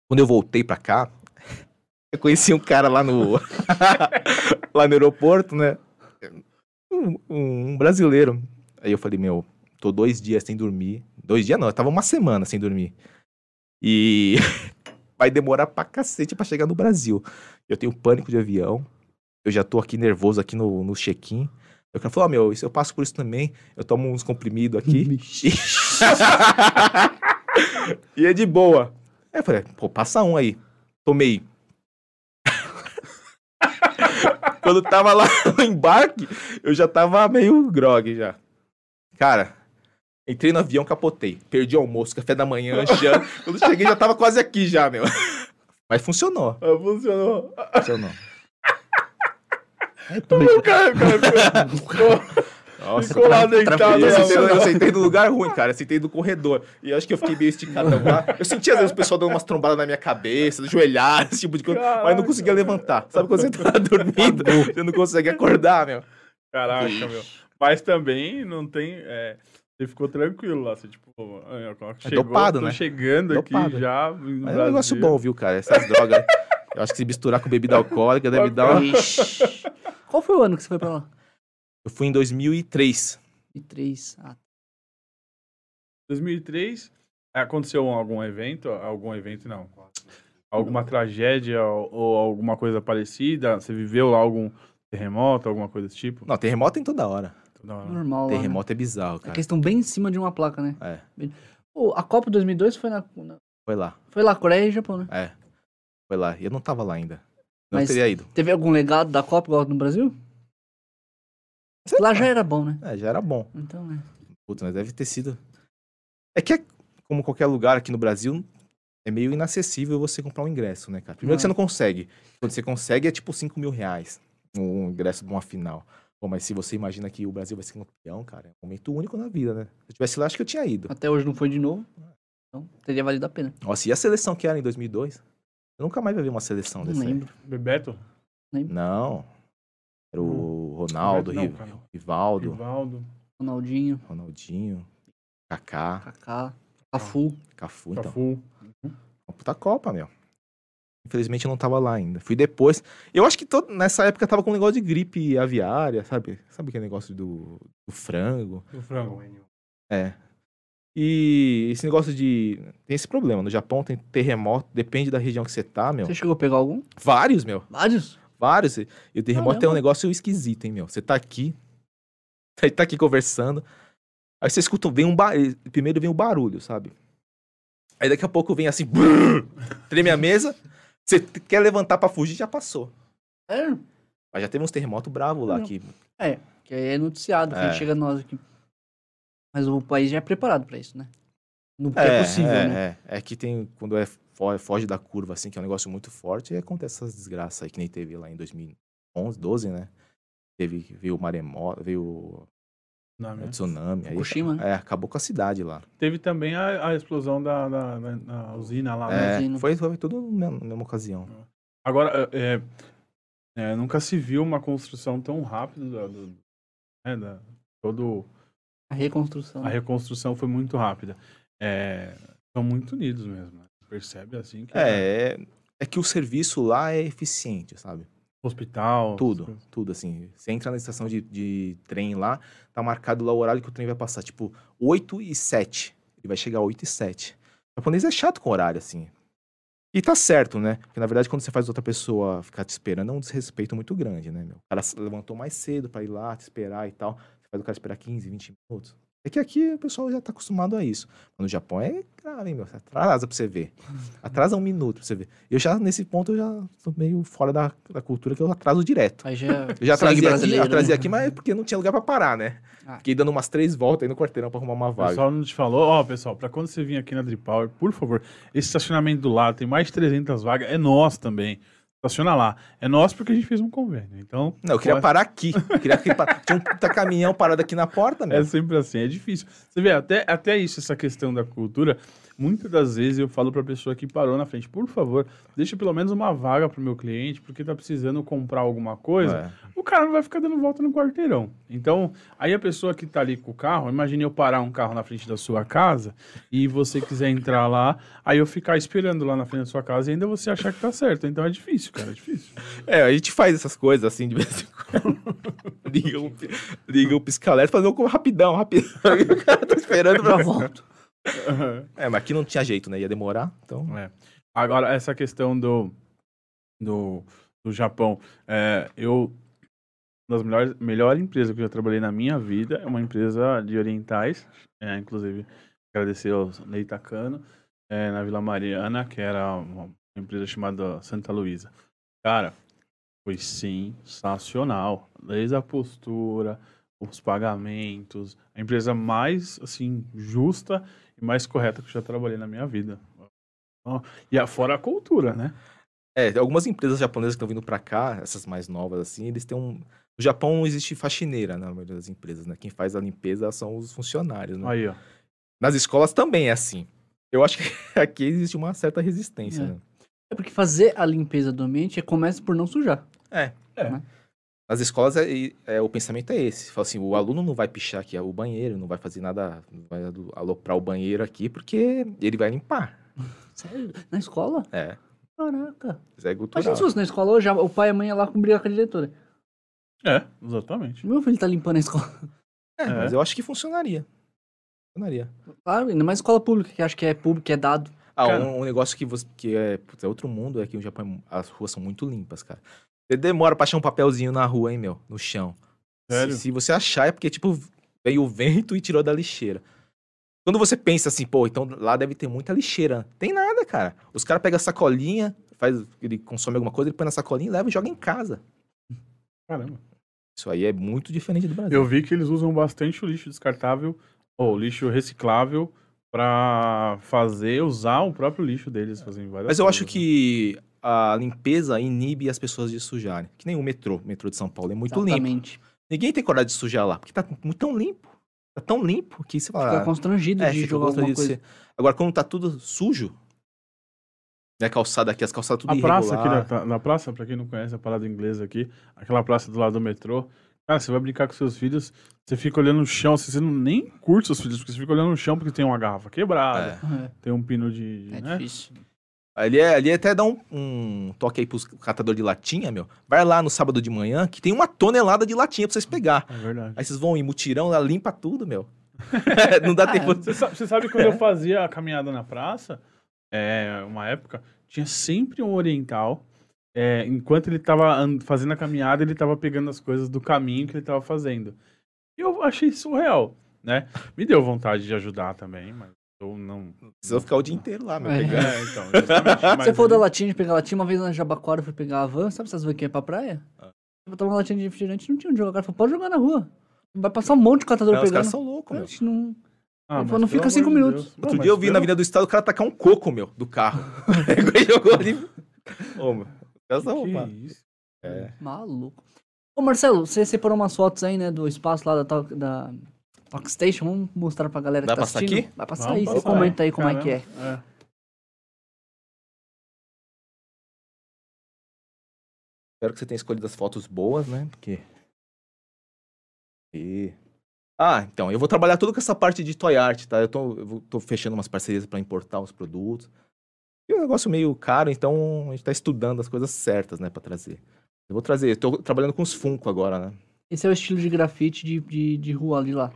Quando eu voltei pra cá, eu conheci um cara lá no lá no aeroporto, né? Um, um brasileiro. Aí eu falei, meu, tô dois dias sem dormir. Dois dias não, eu tava uma semana sem dormir. E vai demorar pra cacete pra chegar no Brasil. Eu tenho pânico de avião. Eu já tô aqui nervoso aqui no, no check-in. Eu quero falar, meu, isso eu passo por isso também. Eu tomo uns comprimidos aqui. e é de boa. Aí eu falei, pô, passa um aí. Tomei. Quando tava lá no embarque, eu já tava meio grog já. Cara, entrei no avião, capotei. Perdi o almoço, café da manhã, janta. Quando cheguei, já tava quase aqui já, meu. Mas funcionou. Ah, funcionou. Funcionou. O cara, cara, ficou- Nossa, Ficou lá deitado tra- Eu lá, sentei, eu sentei no lugar ruim, cara. Eu sentei no corredor. E eu acho que eu fiquei meio esticadão lá. Eu senti às vezes o pessoal dando umas trombadas na minha cabeça, joelhada, esse tipo de coisa. Mas eu não conseguia levantar. Sabe quando você tá dormindo, você não consegue acordar, meu. Caraca, meu. Mas também não tem. é, você ficou tranquilo lá. Você, tipo, é, chegou, dopado, tô né? chegando Dopado. aqui já. Mas é um negócio bom, viu, cara? Essas drogas. Eu acho que se misturar com bebida alcoólica deve dar uma... Ixi. Qual foi o ano que você foi pra lá? Eu fui em 2003. E três. Ah, 2003, aconteceu algum evento? Algum evento, não. Alguma tragédia ou, ou alguma coisa parecida? Você viveu lá algum terremoto, alguma coisa desse tipo? Não, terremoto tem toda hora. Não, não. normal. lá, né? Terremoto é bizarro, É cara. que eles estão bem em cima de uma placa, né? É, Pô, a Copa 2002 foi na, na- foi lá. foi lá, Coreia e Japão, né? É, foi lá. E eu não tava lá ainda. Não Mas- teria ido. Teve algum legado da Copa igual no Brasil? Sei Lá já era bom, né? É, já era bom. Então, né? Putz, mas deve ter sido. É que é como qualquer lugar aqui no Brasil, é meio inacessível você comprar um ingresso, né, cara? Primeiro que você não consegue. Quando você consegue, é tipo 5 mil reais um ingresso de uma final. Pô, mas se você imagina que o Brasil vai ser campeão, cara, é um momento único na vida, né? Se eu tivesse lá, acho que eu tinha ido. Até hoje não foi de novo. Então teria valido a pena. Nossa, e a seleção que era em 2002? Eu nunca mais vai ver uma seleção Não dessa aí. lembro. Bebeto? Não. Era o Ronaldo, Não. Rivaldo, Rivaldo. Ronaldinho, Ronaldinho, Kaká, Kaká, Cafu. Cafu, então. Cafu. Uma puta Copa, meu. Infelizmente eu não tava lá ainda. Fui depois. Eu acho que todo- nessa época tava com um negócio de gripe aviária, sabe? Sabe aquele negócio do, do frango? Do frango. É. E esse negócio de. Tem esse problema. No Japão tem terremoto, depende da região que você tá, meu. Você chegou a pegar algum? Vários, meu. Vários? Vários. E o terremoto é um negócio esquisito, hein, meu. Você tá aqui. Aí tá aqui conversando. Aí você escuta, vem um. Primeiro vem o barulho, sabe? Aí daqui a pouco vem assim. brrr, treme a mesa. Você quer levantar pra fugir, já passou. É, Mas já teve uns terremotos bravos lá Não. que. que aí é noticiado, É. chega nós aqui. Mas o país já é preparado pra isso, né? No que é, possível, é, né? É, é que tem. Quando é fo- foge da curva, assim, que é um negócio muito forte, aí acontece essas desgraças aí que nem teve lá em 2011, 12, né? Teve, veio o maremoto, veio o Não, né? tsunami. Aí, Fukushima, né? é, acabou com a cidade lá. Teve também a, a explosão da, da, da- da usina lá. né? É, usina. foi, foi tudo na mesma, ocasião. Agora, é, é, nunca se viu uma construção tão rápida da, do, né, da- todo A reconstrução. a reconstrução foi muito rápida. É, são muito unidos mesmo. né? Percebe assim que É, é, é que o serviço lá é eficiente, sabe? Hospital, Tudo, tudo assim. Você entra na estação de, de trem lá, tá marcado lá o horário que o trem vai passar, tipo, 8 e 7. Ele vai chegar 8 e 7. O japonês é chato com horário, assim. E tá certo, né? Porque na verdade, quando você faz outra pessoa ficar te esperando, é um desrespeito muito grande, né, meu? O cara se levantou mais cedo pra ir lá, te esperar e tal. Você faz o cara esperar 15, 20 minutos. É que aqui o pessoal já tá acostumado a isso. Mas no Japão é grave, hein, meu? Você atrasa pra você ver. Atrasa um minuto pra você ver. Eu já, nesse ponto, eu já tô meio fora da, da cultura, que eu atraso direto. Aí já, Eu já atrasei aqui, brasileiro, atrasei né? aqui, mas é porque não tinha lugar pra parar, né? Ah. Fiquei dando umas três voltas aí no quarteirão pra arrumar uma O vaga. pessoal não te falou, ó, pessoal, pra quando você vir aqui na Drip Power, por favor, esse estacionamento do lado tem mais de 300 vagas, é nosso também. Estaciona lá. É nosso porque a gente fez um convênio. Então, Não, eu queria pode- parar aqui. Eu queria que Tinha um puta caminhão parado aqui na porta, meu. É sempre assim, é difícil. Você vê, até, até isso, essa questão da cultura, muitas das vezes eu falo pra pessoa que parou na frente, por favor, deixa pelo menos uma vaga pro meu cliente, porque tá precisando comprar alguma coisa. É. O cara não vai ficar dando volta no quarteirão. Então, aí a pessoa que tá ali com o carro, imagine eu parar um carro na frente da sua casa e você quiser entrar lá, aí eu ficar esperando lá na frente da sua casa e ainda você achar que tá certo. Então é difícil, cara, é difícil. É, a gente faz essas coisas assim de vez em quando. liga um, liga um pisca-alerta, fazer um rapidão, rapidão. o cara tá esperando Já pra... volto. É, mas aqui não tinha jeito, né? Ia demorar, então... É. Agora, essa questão do, do, do Japão, é, eu. Uma das melhores melhor empresas que eu já trabalhei na minha vida é uma empresa de orientais, é, inclusive agradecer ao Ney Takano, é, na Vila Mariana, que era uma empresa chamada Santa Luísa. Cara, foi sensacional. Desde a postura, os pagamentos, a empresa mais assim justa mais correta que eu já trabalhei na minha vida. Ó, E a- fora a cultura, né? É, algumas empresas japonesas que estão vindo pra cá, essas mais novas assim, eles têm um... No Japão não existe faxineira na maioria das empresas, né? Quem faz a limpeza são os funcionários, né? Aí, ó. Nas escolas também é assim. Eu acho que aqui existe uma certa resistência, É. né? É porque fazer a limpeza do ambiente começa por não sujar. É. É. Né? Nas escolas, é, é, o pensamento é esse. Fala assim, o aluno não vai pichar aqui o banheiro, não vai fazer nada, não vai alo- aloprar o banheiro aqui, porque ele vai limpar. Sério? Na escola? É, Caraca. isso é Imagina cultural. se fosse na escola hoje, o pai e a mãe ia lá com briga com a diretora. É, exatamente. Meu filho tá limpando a escola. É, É. mas eu acho que funcionaria. Funcionaria. Claro, ainda mais escola pública, que acha que é público, que é dado. Ah, Cara- um, um negócio que, você, que é, putz, é outro mundo é que o Japão, as ruas são muito limpas, cara. Você demora pra achar um papelzinho na rua, hein, meu? No chão. Se- Sério? Se, você achar, é porque, tipo, veio o vento e tirou da lixeira. Quando você pensa assim, pô, então lá deve ter muita lixeira. Tem nada, cara. Os caras pegam a sacolinha, faz, ele consome alguma coisa, ele põe na sacolinha, leva e joga em casa. Caramba. Isso aí é muito diferente do Brasil. Eu vi que eles usam bastante o lixo descartável, ou lixo reciclável, pra fazer, usar o próprio lixo deles. Fazem várias Mas eu acho coisas, né? que a limpeza inibe as pessoas de sujarem. Que nem o metrô. O metrô de São Paulo é muito limpo. Exatamente. Ninguém tem coragem de sujar lá, porque tá tão limpo. Tá tão limpo que você Fica fala. constrangido é, de jogar alguma de coisa. ser- Agora, quando tá tudo sujo, né, calçada aqui, as calçadas tudo A praça aqui, irregular. na, na praça, pra quem não conhece a parada inglesa aqui, aquela praça do lado do metrô, cara, você vai brincar com seus filhos, você fica olhando no chão, você não nem curte seus filhos, porque você fica olhando no chão porque tem uma garrafa quebrada, É. tem um pino de... É, é né? difícil. Ali, é, ali até dá um, um toque aí pros catador de latinha, meu. Vai lá no sábado de manhã, que tem uma tonelada de latinha pra vocês pegar. É verdade. Aí vocês vão em mutirão, lá limpa tudo, meu. não dá Ah, tempo. Você sabe, você sabe quando eu fazia a caminhada na praça, é, uma época, tinha sempre um oriental. é, enquanto ele tava fazendo a caminhada, ele tava pegando as coisas do caminho que ele tava fazendo. E eu achei surreal, né? Me deu vontade de ajudar também, mas eu não. Vão ficar o dia inteiro lá, meu. É. pegando. É, então, justamente, Se mas você for da ele- latinha de pegar latinha, uma vez na Jabaquara eu fui pegar a van, sabe essas van que é pra praia? Ah. Eu botar uma latinha de refrigerante não tinha onde jogar. O cara falou, pode jogar na rua. Vai passar um monte de catador Não, os pegando. caras são loucos, meu. Oxe, não... Ah, Ele mas falou, não fica cinco minutos. Deus. Outro Não, dia eu vi na pelo- Avenida do Estado o cara tacar um coco, meu, do carro. Pegou e jogou ali. Ô, meu. Os Que roupados. isso? É. Maluco. Ô, Marcelo, você separou umas fotos aí, né, do espaço lá da, da Talk Station. Vamos mostrar pra galera Vai que tá passar assistindo. aqui? Vai passar Vamos aí. Você comenta aí como é que é. Caramba, é. Espero que você tenha escolhido as fotos boas, né? Porque. E... Ah, então, eu vou trabalhar tudo com essa parte de toy art, tá? Eu tô, eu tô fechando umas parcerias para importar os produtos. E é um negócio meio caro, então a gente tá estudando as coisas certas, né, para trazer. Eu vou trazer, eu tô trabalhando com os Funko agora, né? Esse é o estilo de grafite de, de, de rua ali lá,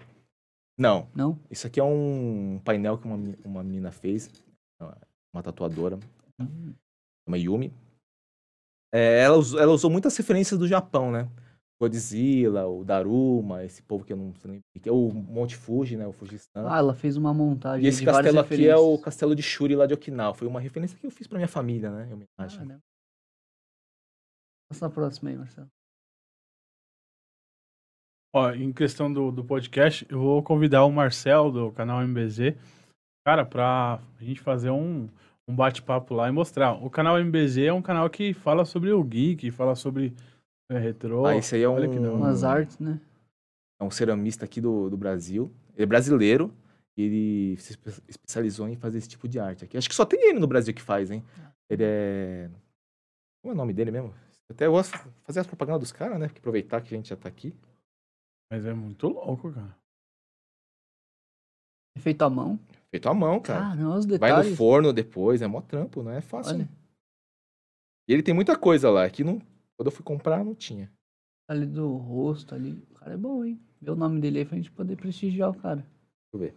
Não, não? isso aqui é um painel que uma, uma menina fez, uma tatuadora, uma Yumi. É, ela, usou, ela usou muitas referências do Japão, né? Godzilla, o Daruma, esse povo que eu não sei nem o que é, o Monte Fuji, né? O Fujistan. Ah, ela fez uma montagem e esse castelo aqui é o castelo de Shuri lá de Okinawa. Foi uma referência que eu fiz pra minha família, né? Em homenagem. Ah, né? Passa a próxima aí, Marcelo. Ó, em questão do, do podcast, eu vou convidar o Marcel do canal MBZ, cara, pra gente fazer um, um bate-papo lá e mostrar. O canal MBZ é um canal que fala sobre o geek, fala sobre é, retrô. ah, esse aí é olha que um, hora. Umas artes, né? é um ceramista aqui do, do Brasil. Ele é brasileiro. E ele se espe- especializou em fazer esse tipo de arte aqui. Acho que só tem ele no Brasil que faz, hein? Ele é. Como é o nome dele mesmo? Até eu gosto de fazer as propagandas dos caras, né? Porque aproveitar que a gente já tá aqui. Mas é muito louco, cara. Feito à mão. Feito à mão, cara. Caramba, os Vai detalhes. no forno depois, é mó trampo, não é fácil. Olha. não. E ele tem muita coisa lá, que não, quando eu fui comprar não tinha. Ali do rosto ali. O cara é bom, hein? Vê o nome dele aí pra gente poder prestigiar o cara. Deixa eu ver.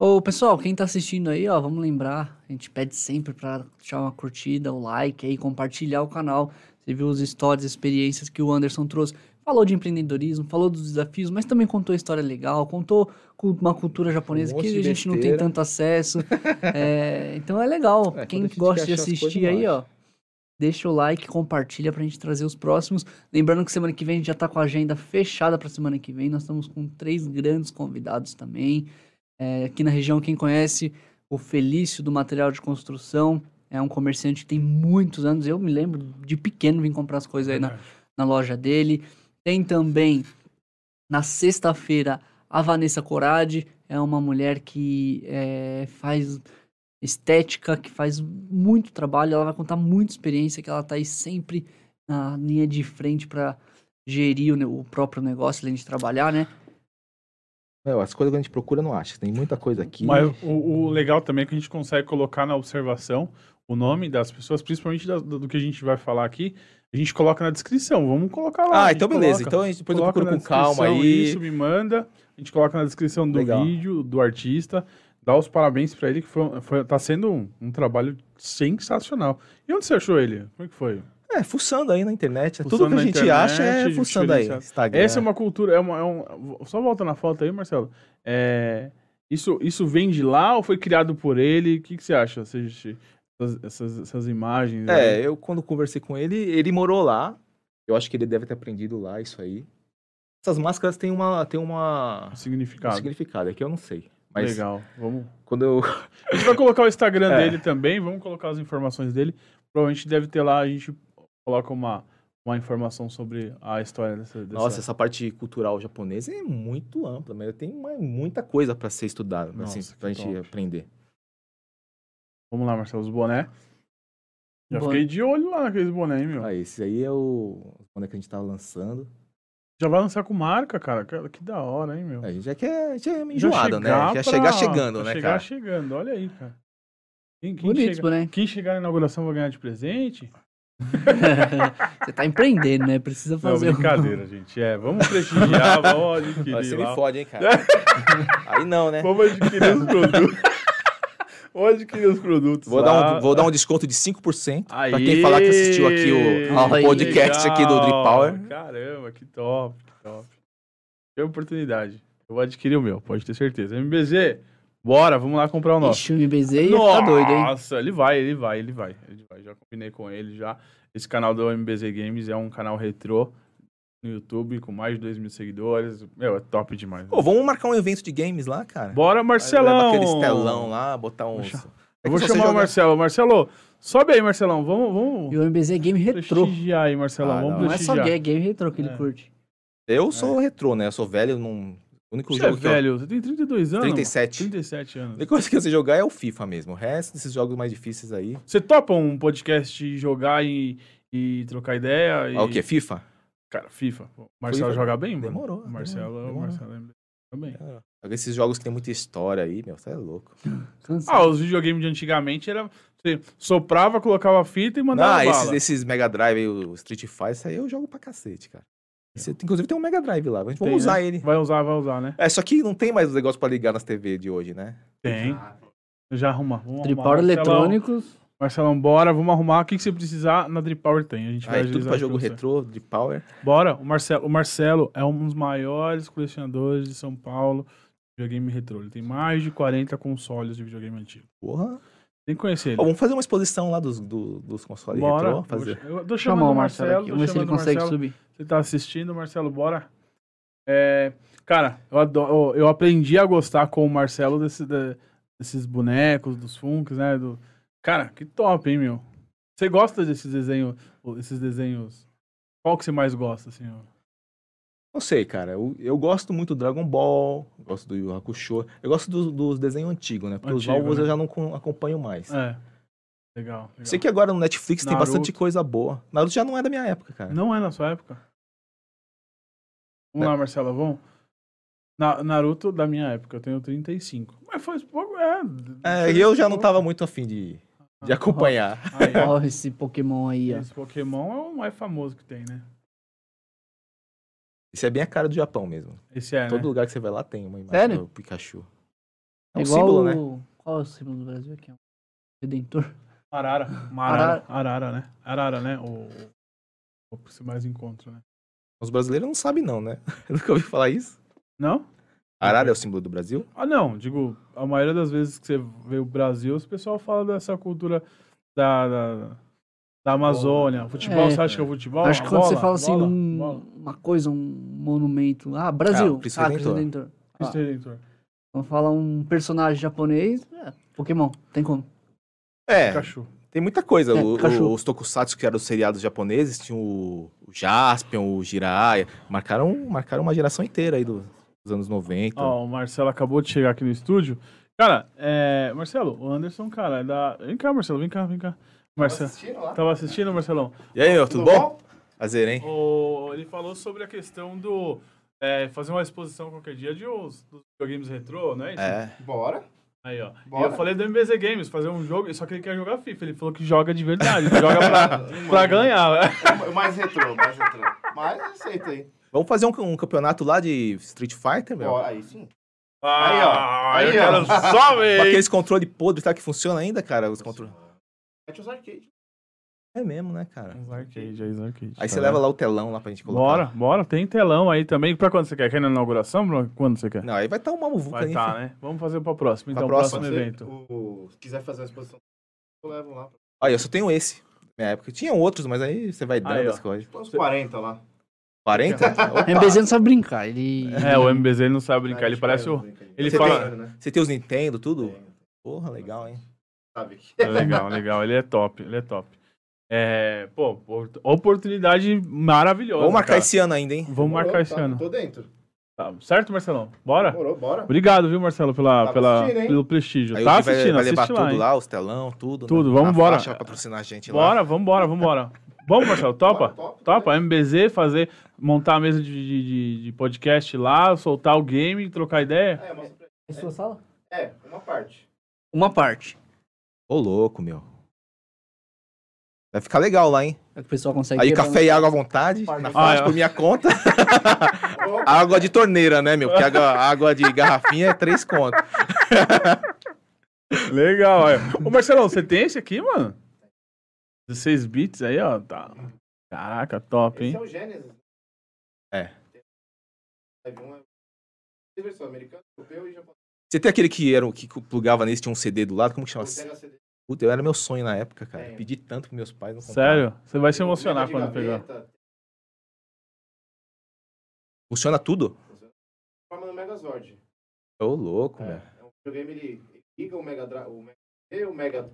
Ô, pessoal, quem tá assistindo aí, ó, vamos lembrar, a gente pede sempre pra deixar uma curtida, o like aí, compartilhar o canal. Você viu os stories, experiências que o Anderson trouxe. Falou de empreendedorismo, falou dos desafios, mas também contou história legal, contou uma cultura japonesa Um que a gente não tem tanto acesso. É, então é legal. É, quem gosta de assistir aí, ó, deixa o like, compartilha pra gente trazer os próximos. Lembrando que semana que vem a gente já tá com a agenda fechada pra semana que vem. Nós estamos com três grandes convidados também. É, aqui na região, quem conhece o Felício do Material de Construção, é um comerciante que tem muitos anos. Eu me lembro de pequeno vim comprar as coisas aí na, na loja dele. Tem também, na sexta-feira, a Vanessa Corade. É uma mulher que é, faz estética, que faz muito trabalho. Ela vai contar muita experiência, que ela tá aí sempre na linha de frente para gerir o, o próprio negócio, além de trabalhar, né? Meu, as coisas que a gente procura não acha. Tem muita coisa aqui. Mas o, o legal também é que a gente consegue colocar na observação o nome das pessoas, principalmente do, do que a gente vai falar aqui, a gente coloca na descrição. Vamos colocar lá. Ah, então beleza. coloca- Então a gente depois eu coloca com calma aí. Isso, me manda. A gente coloca na descrição do Legal. vídeo, do artista. Dá os parabéns pra ele, que foi, foi- tá sendo um, um trabalho sensacional. E onde você achou ele? Como é que foi? É, fuçando aí na internet. Fuçando Tudo que a gente internet, acha é fuçando aí. Instagram. Essa é uma cultura, é uma, é um- só volta na foto aí, Marcelo. É, isso, isso vem de lá ou foi criado por ele? O que, que você acha? Essas, essas, essas, essas imagens. aí? É, eu quando conversei com ele, ele morou lá. Eu acho que ele deve ter aprendido lá isso aí. Essas máscaras têm uma, têm uma, um Significado. significado, é que eu não sei. Mas Legal. Vamos. quando eu. A gente vai colocar o Instagram É. dele também, vamos colocar as informações dele. Provavelmente deve ter lá, a gente coloca uma, uma informação sobre a história dessa. dessa... Nossa, essa parte cultural japonesa é muito ampla, mas tem uma- muita coisa pra ser estudada, assim, Nossa, pra que gente top. aprender. Vamos lá, Marcelo, os boné. Já Boné. fiquei de olho lá naqueles boné, hein, meu. Ah, esse aí é o. Quando é que a gente tava lançando. Já vai lançar com marca, cara. Que da hora, hein, meu. A gente já quer. A gente é Já enjoado, né? chegar Já pra- chegar chegando, pra né, chegar cara? chegando, olha aí, cara. Quem, quem Bonito, chega- boné. quem chegar na inauguração vai ganhar de presente? Você tá empreendendo, né? Precisa Não, fazer. um- brincadeira, gente. É, vamos prestigiar, vamos adquirir Mas você me lá. fode, hein, cara? aí não, né? Vamos adquirir os produtos. vamos adquirir os produtos Vou lá. dar, um, vou dar um desconto de 5% pra Aí, quem falar que assistiu aqui o, podcast aqui do Drip legal. Power. Caramba, que top, que top. Tem oportunidade. Eu vou adquirir o meu, pode ter certeza. MBZ, bora, vamos lá comprar o nosso. Ixi, o MBZ ia ficar doido, hein? Nossa, ele vai, ele vai, ele vai, ele vai. Já combinei com ele já. Esse canal do MBZ Games é um canal retrô no YouTube com mais de 2 mil seguidores. Meu, é top demais. Pô, vamos marcar um evento de games lá, cara. Bora, Marcelão! Aquele telão lá, botar. Poxa, É Eu vou chamar o Marcelo. Marcelo, sobe aí, Marcelão. Vamos, vamos E o MBZ Game retrô. prestigiar aí, Marcelão. Ah, vamos não. Não é só gay, game retrô que ele É. curte. Eu sou retrô, né? Eu sou velho, não. O único Você é jogo que eu... velho, você tem 32 anos? 37. 37 A anos. única coisa que eu sei jogar é o FIFA mesmo. O resto desses jogos mais difíceis aí. Você topa um podcast jogar e, e trocar ideia? E... Ah, o quê? FIFA? Cara, FIFA. O Marcelo FIFA. joga bem, mano? Demorou, O Marcelo, demorou, o Marcelo joga bem. É. Esses jogos que tem muita história aí, meu, você é louco. Ah, os videogames de antigamente era. Você soprava, colocava a fita e mandava Ah, esses, esses Mega Drive aí, o Street Fighter, isso aí eu jogo pra cacete, cara. Esse- inclusive tem um Mega Drive lá, a gente vamos usar né? ele. Vai usar, vai usar, né? É, só que não tem mais os negócios pra ligar nas TV de hoje, né? Tem. Já arruma. Tripower eletrônicos. Marcelão, bora, vamos arrumar. O que, que você precisar na Drip Power tem. A gente vai Aí tudo pra jogo você. retrô, de power. Bora, o Marcelo, o Marcelo é um dos maiores colecionadores de São Paulo de videogame retrô. Ele tem mais de 40 consoles de videogame antigo. Porra. Tem que conhecer ele. Ó, vamos fazer uma exposição lá dos, do- dos consoles Bora. retrô. Fazer. Eu tô chamando Chamar o Marcelo aqui. Vamos ver se ele consegue Marcelo. subir. Você tá assistindo, Marcelo, bora. É, cara, eu, adoro, eu aprendi a gostar com o Marcelo desse, da- desses bonecos, dos Funks, né? Do... Cara, que top, hein, meu? Você gosta desses desenhos, esses desenhos? Qual que você mais gosta, assim? Não sei, cara. Eu, eu gosto muito do Dragon Ball, gosto do Yu Hakusho. Eu gosto dos, dos desenhos antigos, né? Porque os Antigo, novos né? eu já não com- acompanho mais. É. Legal. legal. Sei que agora no Netflix tem Naruto. bastante coisa boa. Naruto já não é da minha época, cara. Não é na sua época? Vamos lá, Marcela, vamos. Na- Naruto da minha época, eu tenho 35. Mas foi pouco, é. É, e eu já não tava muito afim de, de acompanhar. Aí, ó. Ó, esse Pokémon aí, ó. Esse Pokémon é o mais famoso que tem, né? Isso é bem a cara do Japão mesmo. Esse é, Todo né? lugar que você vai lá tem uma imagem Sério? do Pikachu. É É um igual símbolo, né? o... Qual é o símbolo do Brasil aqui? ó? Redentor. Arara. Arara. Arara, né? Arara, né? O, o que você mais encontra, né? Os brasileiros não sabem não, né? Eu nunca ouvi falar isso. Não? Arara é o símbolo do Brasil? Ah, não. Digo, a maioria das vezes que você vê o Brasil, o pessoal fala dessa cultura da, da, da Amazônia. Futebol, É. você acha que é o futebol? Acho que quando você bola? fala assim, Bola? num- Bola? uma coisa, um monumento. Ah, Brasil. Ah, Cristo ah, Redentor. Cristo Redentor. Ah, Redentor. Vamos falar um personagem japonês. É, Pokémon, tem como. É, Pikachu. tem muita coisa. É, O- o- os tokusatsu, que eram os seriados japoneses, tinham o, o Jaspion, o Jiraiya. Marcaram, marcaram uma geração inteira aí do- dos anos 90. Ó, o Marcelo acabou de chegar aqui no estúdio. Cara, é... Marcelo, o Anderson, cara, é da... Vem cá, Marcelo, vem cá, vem cá. Marcelo, tava assistindo, Marcelão? E aí, meu, tudo, bom? Prazer, hein? O... Ele falou sobre a questão do... é, fazer uma exposição qualquer dia de os, dos videogames retrô, não é isso? É. Bora. Aí, ó. E Bora. eu falei do MBZ Games, fazer um jogo, só que ele quer jogar FIFA. Ele falou que joga de verdade, joga pra, pra ganhar. É mais retrô, mais retrô. Mas aceita aí. Vamos fazer um, um campeonato lá de Street Fighter, meu? Bora, aí sim. Aí, ó. Aí, Aí, eu quero ó. só Com ver. hein? aqueles controle podre, tá? Que funciona ainda, cara? Os controles. Mete os arcade. É mesmo, né, cara? Os arcade, aí, os arcade. Aí tá você leva lá o telão lá pra gente colocar. Bora, bora. Tem telão aí também. Pra quando você quer? Quer na inauguração? Bruno? Quando você quer? Não, aí vai estar uma muvuca Vai aí. tá, filho. né? Vamos fazer pra próximo. Pra Então, próxima, próximo evento. o- se quiser fazer uma exposição, eu levo lá. Olha, eu só tenho esse. Na minha época. Tinha outros, mas aí você vai dando Aí, as coisas. Uns 40 lá. 40? O MBZ não sabe brincar. Ele. É, o MBZ ele não sabe brincar, ele parece o... Ele Você fala... tem- Você tem os Nintendo, tudo? Porra, legal, hein? Sabe. É legal, legal, ele é top, ele é top. É, pô, opor- oportunidade maravilhosa, Vamos marcar cara. esse ano ainda, hein? Vamos marcar esse tá, ano. Tô dentro. Tá, certo, Marcelão? Bora? Demorou, bora. Obrigado, viu, Marcelo, pela, Tá pela, pelo prestígio. Aí tá vai, assistindo, vai levar tudo lá, hein? lá, os telão, tudo. Tudo, né? vamos embora. faixa patrocinar a gente lá. Bora, vambora, vambora. Vamos, Marcelo, topa? Bora, top, Topa, MBZ, fazer, montar a mesa de, de, de- de podcast lá, soltar o game, trocar ideia. É, mostra pra- É sua sala? é, uma parte. Uma parte. Ô, louco, meu. Vai ficar legal lá, hein? É que o pessoal consegue. Aí café e água à vontade, na faixa é. por minha conta. Água de torneira, né, meu? Porque água, água de garrafinha é três contos. Legal, olha. Ô, Marcelão, você tem esse aqui, mano? 16 bits aí, ó. Tá. Caraca, top, Esse hein? é o Genesis. É. E. Você tem aquele que era o que plugava nesse, tinha um CD do lado, como que chama? O Sega CD. Puta, eu era meu sonho na época, cara. Tem. Pedi tanto pros meus pais não compraram. Sério? Você vai se emocionar quando pegar. Funciona tudo? Forma no Megazord. Ô, louco, É, meu. é um videogame, ele liga o Mega Drive, o Mega D, o Mega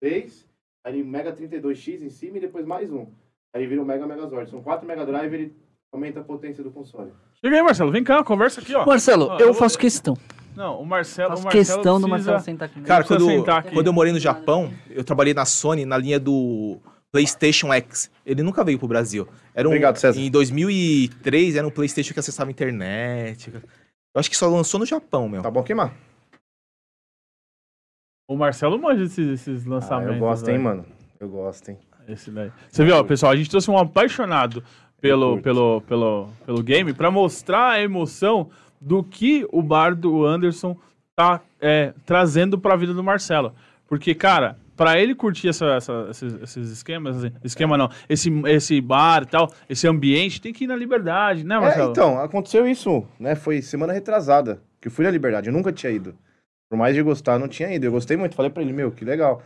3, aí ele Mega 32X em cima e depois mais um. Aí ele vira o Mega Megazord. São quatro Mega Drive, ele aumenta a potência do console. Chega aí, Marcelo. Vem cá, conversa aqui, ó. Marcelo, Ó, eu eu faço questão. Não, o Marcelo. Faço o Marcelo questão do precisa- Marcelo sentar aqui. Cara, quando, sentar aqui. quando eu morei no Japão, eu trabalhei na Sony na linha do PlayStation X. Ele nunca veio pro Brasil. Era um, Obrigado, César. Em 2003 era um PlayStation que acessava a internet. Eu acho que só lançou no Japão, meu. Tá bom queimar? O Marcelo manja esses, esses Ah, lançamentos. eu gosto, hein, mano. Eu gosto, hein. Esse daí. Você viu, ó, pessoal, a gente trouxe um apaixonado pelo, pelo, pelo, pelo game pra mostrar a emoção do que o Bardo Anderson tá é, trazendo pra vida do Marcelo. Porque, cara, pra ele curtir essa, essa- esses, esses esquemas, assim, esquema não, esse, esse bar e tal, esse ambiente, tem que ir na liberdade, né, É, Marcelo? então, aconteceu isso, né? Foi semana retrasada, que eu fui na Liberdade, eu nunca tinha ido. Por mais de gostar, não tinha ido. Eu gostei muito, falei pra ele, meu, que legal.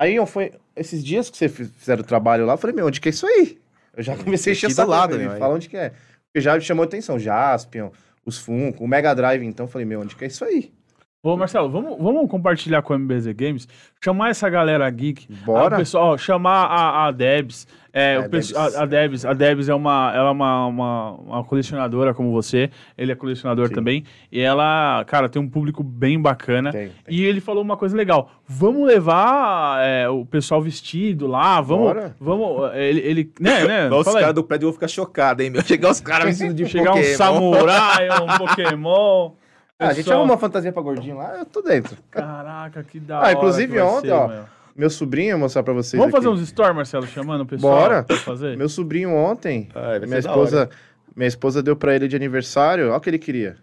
Aí eu fui, esses dias que você fiz- fizeram o trabalho lá, eu falei, meu, onde que é isso aí? Eu já comecei a encher ele né, aí. fala onde que é. Porque já me chamou a atenção, Jaspion, os Funko, o Mega Drive, então falei, meu, onde que é isso aí? Ô, Marcelo, vamos, vamos compartilhar com a MBZ Games, chamar essa galera geek, Bora. Ah, pessoal, ó, chamar a, a Debs. É, É, o Debs. a, a Debs, a Debs é uma, ela é uma, uma, uma colecionadora como você, ele é colecionador Sim. também, e ela, cara, tem um público bem bacana. Tem, tem. E ele falou uma coisa legal. Vamos levar é, o pessoal vestido lá, vamos. Bora. Vamos. Ele, ele. Né, né? Os caras do prédio vão ficar chocados, hein, meu? Chegar os caras vestidos de Chegar um Pokémon. samurai, um Pokémon. Ah, a gente arruma uma fantasia pra gordinho lá, eu tô dentro. Caraca, que da Ah, hora. inclusive que vai ontem, ser, ó, meu. Meu sobrinho, eu vou mostrar pra vocês Vamos aqui. fazer uns stories, Marcelo, chamando o pessoal? Bora. pra fazer? Meu sobrinho ontem, vai minha esposa, minha esposa deu pra ele de aniversário, olha o que ele queria.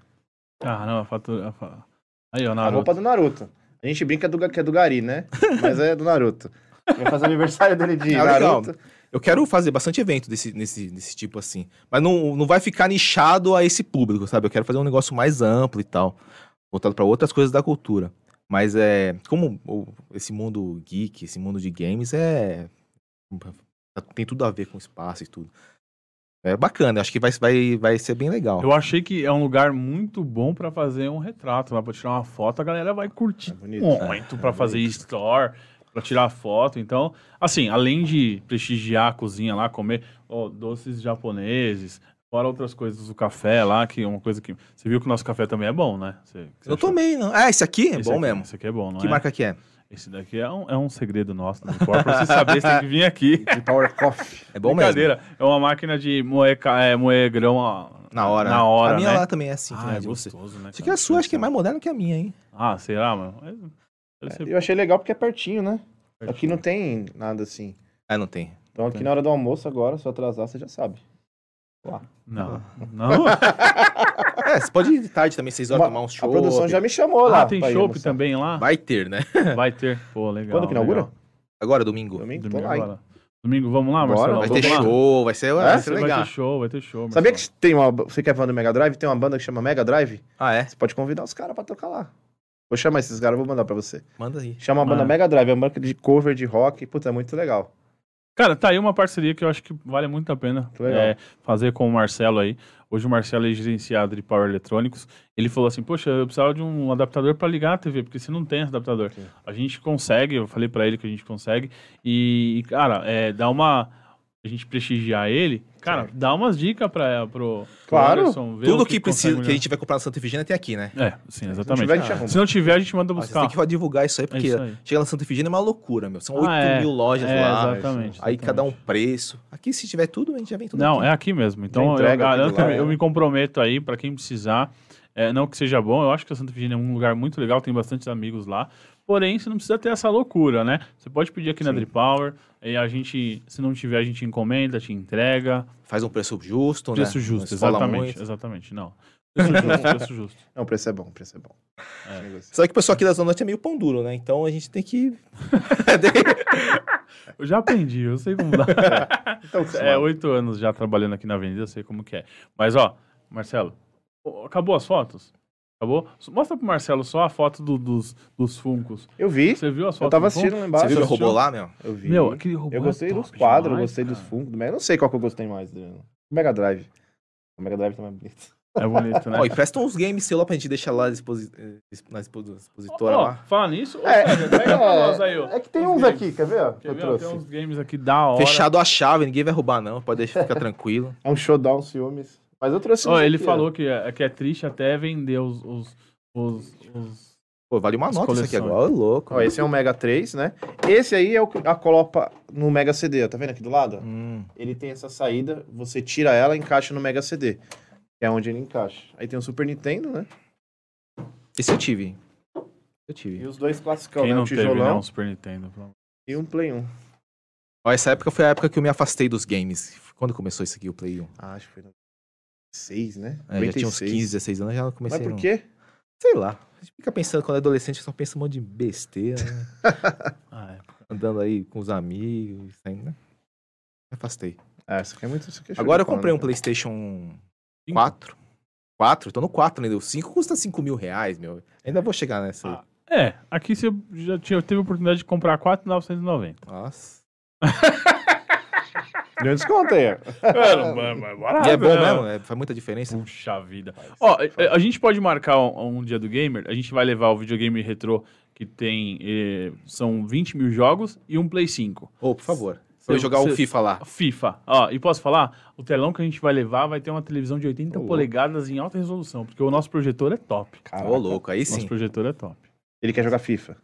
Caramba, a fatura. a fa- Aí, ó, A Naruto. roupa do Naruto. A gente brinca do, que é do Gari, né? Mas é do Naruto. Vai fazer aniversário dele de Ah, legal. Eu quero fazer bastante evento desse, nesse, desse tipo assim. Mas não, não vai ficar nichado a esse público, sabe? Eu quero fazer um negócio mais amplo e tal. Voltado para outras coisas da cultura. Mas é. Como esse mundo geek, esse mundo de games é. Tem tudo a ver com espaço e tudo. É bacana, acho que vai, vai, vai ser bem legal. Eu achei que é um lugar muito bom pra fazer um retrato lá, pra tirar uma foto, a galera vai curtir É bonito. muito pra fazer store, pra tirar foto. Então, assim, além de prestigiar a cozinha lá, comer ó, doces japoneses, fora outras coisas do café lá, que é uma coisa que. Você viu que o nosso café também é bom, né? Você, você Eu achou? tomei, não. Ah, esse aqui é Esse bom aqui- mesmo. Esse aqui é bom, não Que é? marca que é? Esse daqui é um, é um segredo nosso, não importa. Pra você saber, você tem que vir aqui. De Power Coffee. É bom mesmo. Brincadeira. É uma máquina de moer, é, moer grão ó, Na hora. Na hora, A minha né? lá também é assim. Ah, é gostoso, né? Isso aqui é a sua, acho que é mais moderno que a minha, hein? Ah, será, mano? Ser Eu achei legal porque é pertinho, né? Aqui não tem nada assim. Ah, não tem. Então aqui na hora do almoço agora, se eu atrasar, você já sabe. Não. Não? É, você pode ir de tarde também, vocês vão Uma- tomar um show. A produção já me chamou lá. ah, tem ir chopp almoçar. também lá? Vai ter, né? Vai ter. Pô, legal. Quando que inaugura? legal. Agora, domingo. Domingo, tô Domingo lá, agora. Domingo, vamos lá, Bora, Marcelo? Vai ter lá? show, vai ser, vai É? ser Vai legal. ter show, vai ter show. Sabia Marcelo. que tem uma. Você quer falar do Mega Drive? Tem uma banda que chama Mega Drive? Ah, é? Você pode convidar os caras pra tocar lá. Vou chamar esses caras, vou mandar pra você. Manda aí. Chama a banda Ah. Mega Drive, é uma banda de cover de rock. Puta, é muito legal. Cara, tá aí uma parceria que eu acho que vale muito a pena é, fazer com o Marcelo aí. Hoje o Marcelo é gerenciado de Power Eletrônicos. Ele falou assim: Poxa, eu precisava de um adaptador para ligar a TV, porque você não tem esse adaptador. Sim. A gente consegue, eu falei para ele que a gente consegue. E, e, cara, é, dá uma. A gente prestigiar ele, cara, dá umas dicas para pro, pro Claro. Anderson, ver Tudo o que, consegue precisa, que a gente vai comprar na Santa Efigênia tem aqui, né? É, sim, exatamente. tiver, a gente. Se não tiver, a gente manda Ah, você buscar. tem que divulgar isso aí, porque isso aí. chega na Santa Efigênia é uma loucura, meu. São Ah, 8 é. mil lojas É, lá. exatamente. Aí cada um exatamente. preço. Aqui, se tiver tudo, a gente já vem tudo Não, aqui. é aqui mesmo. Então, eu garanto, lá, eu é. me comprometo aí para quem precisar. É, não que seja bom, eu acho que a Santa Efigênia é um lugar muito legal, tem bastantes amigos lá. Porém, você não precisa ter essa loucura, né? Você pode pedir aqui na Sim. Drip Power, e a gente, se não tiver, a gente encomenda, te entrega. Faz um preço justo, Preço né? justo, Não se fala exatamente. muito. Exatamente, não. Preço justo, preço justo. Não, o preço é bom, o preço é bom. É. Só que o pessoal aqui da Zona Norte é meio pão duro, né? Então a gente tem que. Eu já aprendi, eu sei como dá. Então, É, oito anos já trabalhando aqui na Avenida, eu sei como que é. Mas, ó, Marcelo, acabou as fotos? Acabou? Mostra pro Marcelo só a foto do- dos, dos funcos. eu vi. Você viu as fotos Eu tava assistindo lá embaixo. Você viu assistiu? robô lá, meu? Eu vi. Meu, aquele robô eu gostei é dos quadros, eu demais, gostei dos cara. funcos. Mas eu não sei qual que eu gostei mais. Do o Mega Drive. O Mega Drive também é bonito. É bonito, né? Ó, e presta uns games seu lá pra gente deixar lá exposi- eh, na expo- expositora Ó, lá. fala nisso, É, aí, ó. é que tem uns games. aqui, quer ver? ó? Quer ver, trouxe. Tem uns games aqui da hora. Fechado a chave, ninguém vai roubar, não. Pode deixar ficar tranquilo. É um showdown ciúmes. Mas eu trouxe Ó, uns ele aqui, ó. falou que é, que é triste até vender os... os, os, os- Pô, vale uma nota isso aqui coleções. agora, ô louco. Ó, esse é um Mega 3, né? Esse aí é o a colopa no Mega CD, ó. Tá vendo aqui do lado? Hum. Ele tem essa saída, você tira ela e encaixa no Mega CD. Que é onde ele encaixa. Aí tem o Super Nintendo, né? Esse eu tive. Eu E tive. os dois classicão, Quem né? não Um teve, né? tijolão Um Super Nintendo. e um Play 1. Ó, essa época foi a época que eu me afastei dos games. Quando começou isso aqui, o Play 1? Ah, acho que foi no 6, né? É, já tinha uns 15, 16 anos, já comecei. Mas por a- qué? Sei lá. A gente fica pensando, quando é adolescente, só pensa um monte de besteira, né? Ah, é. Andando aí com os amigos, saindo, né? Me afastei. Ah, isso aqui é muito... Isso aqui é Agora eu comprei né, um cara? PlayStation 4. 4? Tô no 4 ainda. O 5 custa 5 mil reais, meu. Ainda vou chegar nessa. Ah. É, aqui você já tinha, teve a oportunidade de comprar 4,990. Nossa. Deu um desconto aí, ó. E é bom mesmo, é, faz muita diferença. Puxa vida. Ó, a, a gente pode marcar um, um dia do gamer. A gente vai levar o videogame retrô que tem. eh, são 20 mil jogos e um Play 5. Ô, por favor. Pra eu jogar um cê- FIFA lá. FIFA. Ó, e posso falar? O telão que a gente vai levar vai ter uma televisão de 80 Ô, louco. polegadas em alta resolução, porque o nosso projetor é top. Caraca. Ô, louco, aí Nosso sim. projetor é top. Ele quer jogar FIFA.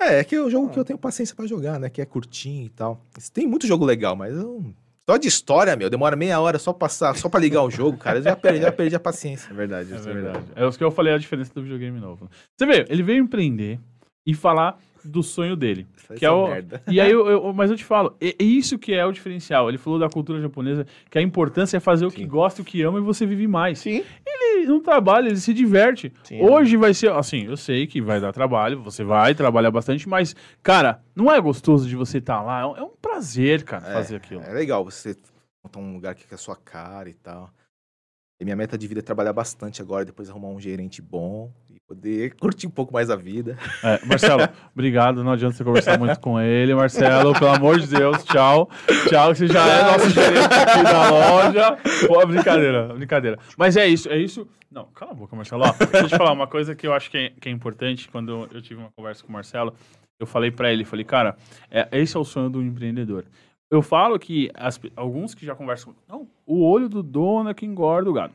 É, é que é o jogo que eu tenho paciência pra jogar, né? Que é curtinho e tal. Tem muito jogo legal, mas eu... Só de história, meu, demora meia hora só, passar, só pra ligar o jogo, cara. Eu já perdi, já perdi a paciência. É verdade, É isso é verdade. É o que eu falei a diferença do videogame novo. Você vê, ele veio empreender e falar do sonho dele. Que é o- merda. E aí, eu, eu- mas eu te falo, é, isso que é o diferencial. Ele falou da cultura japonesa, que a importância é fazer o que Sim. gosta, o que ama e você vive mais. Sim. Ele não trabalha, ele se diverte. Sim. Hoje vai ser, assim, eu sei que vai dar trabalho, você vai trabalhar bastante, mas, cara, não é gostoso de você estar lá. É um, é um prazer, cara, É, fazer aquilo. É legal você montar um lugar que é a sua cara e tal. E minha meta de vida é trabalhar bastante agora, depois arrumar um gerente bom e poder curtir um pouco mais a vida. É, Marcelo, obrigado. Não adianta você conversar muito com ele, Marcelo. Pelo amor de Deus, tchau. Tchau, você já é nosso gerente aqui da loja. Pô, brincadeira, brincadeira. Mas é isso, é isso. Não, cala a boca, Marcelo. Ó, deixa eu te falar uma coisa que eu acho que é, que é importante. Quando eu tive uma conversa com o Marcelo, eu falei pra ele, falei, cara, é, esse é o sonho do empreendedor. Eu falo que as alguns que já conversam, não, o olho do dono é que engorda o gado.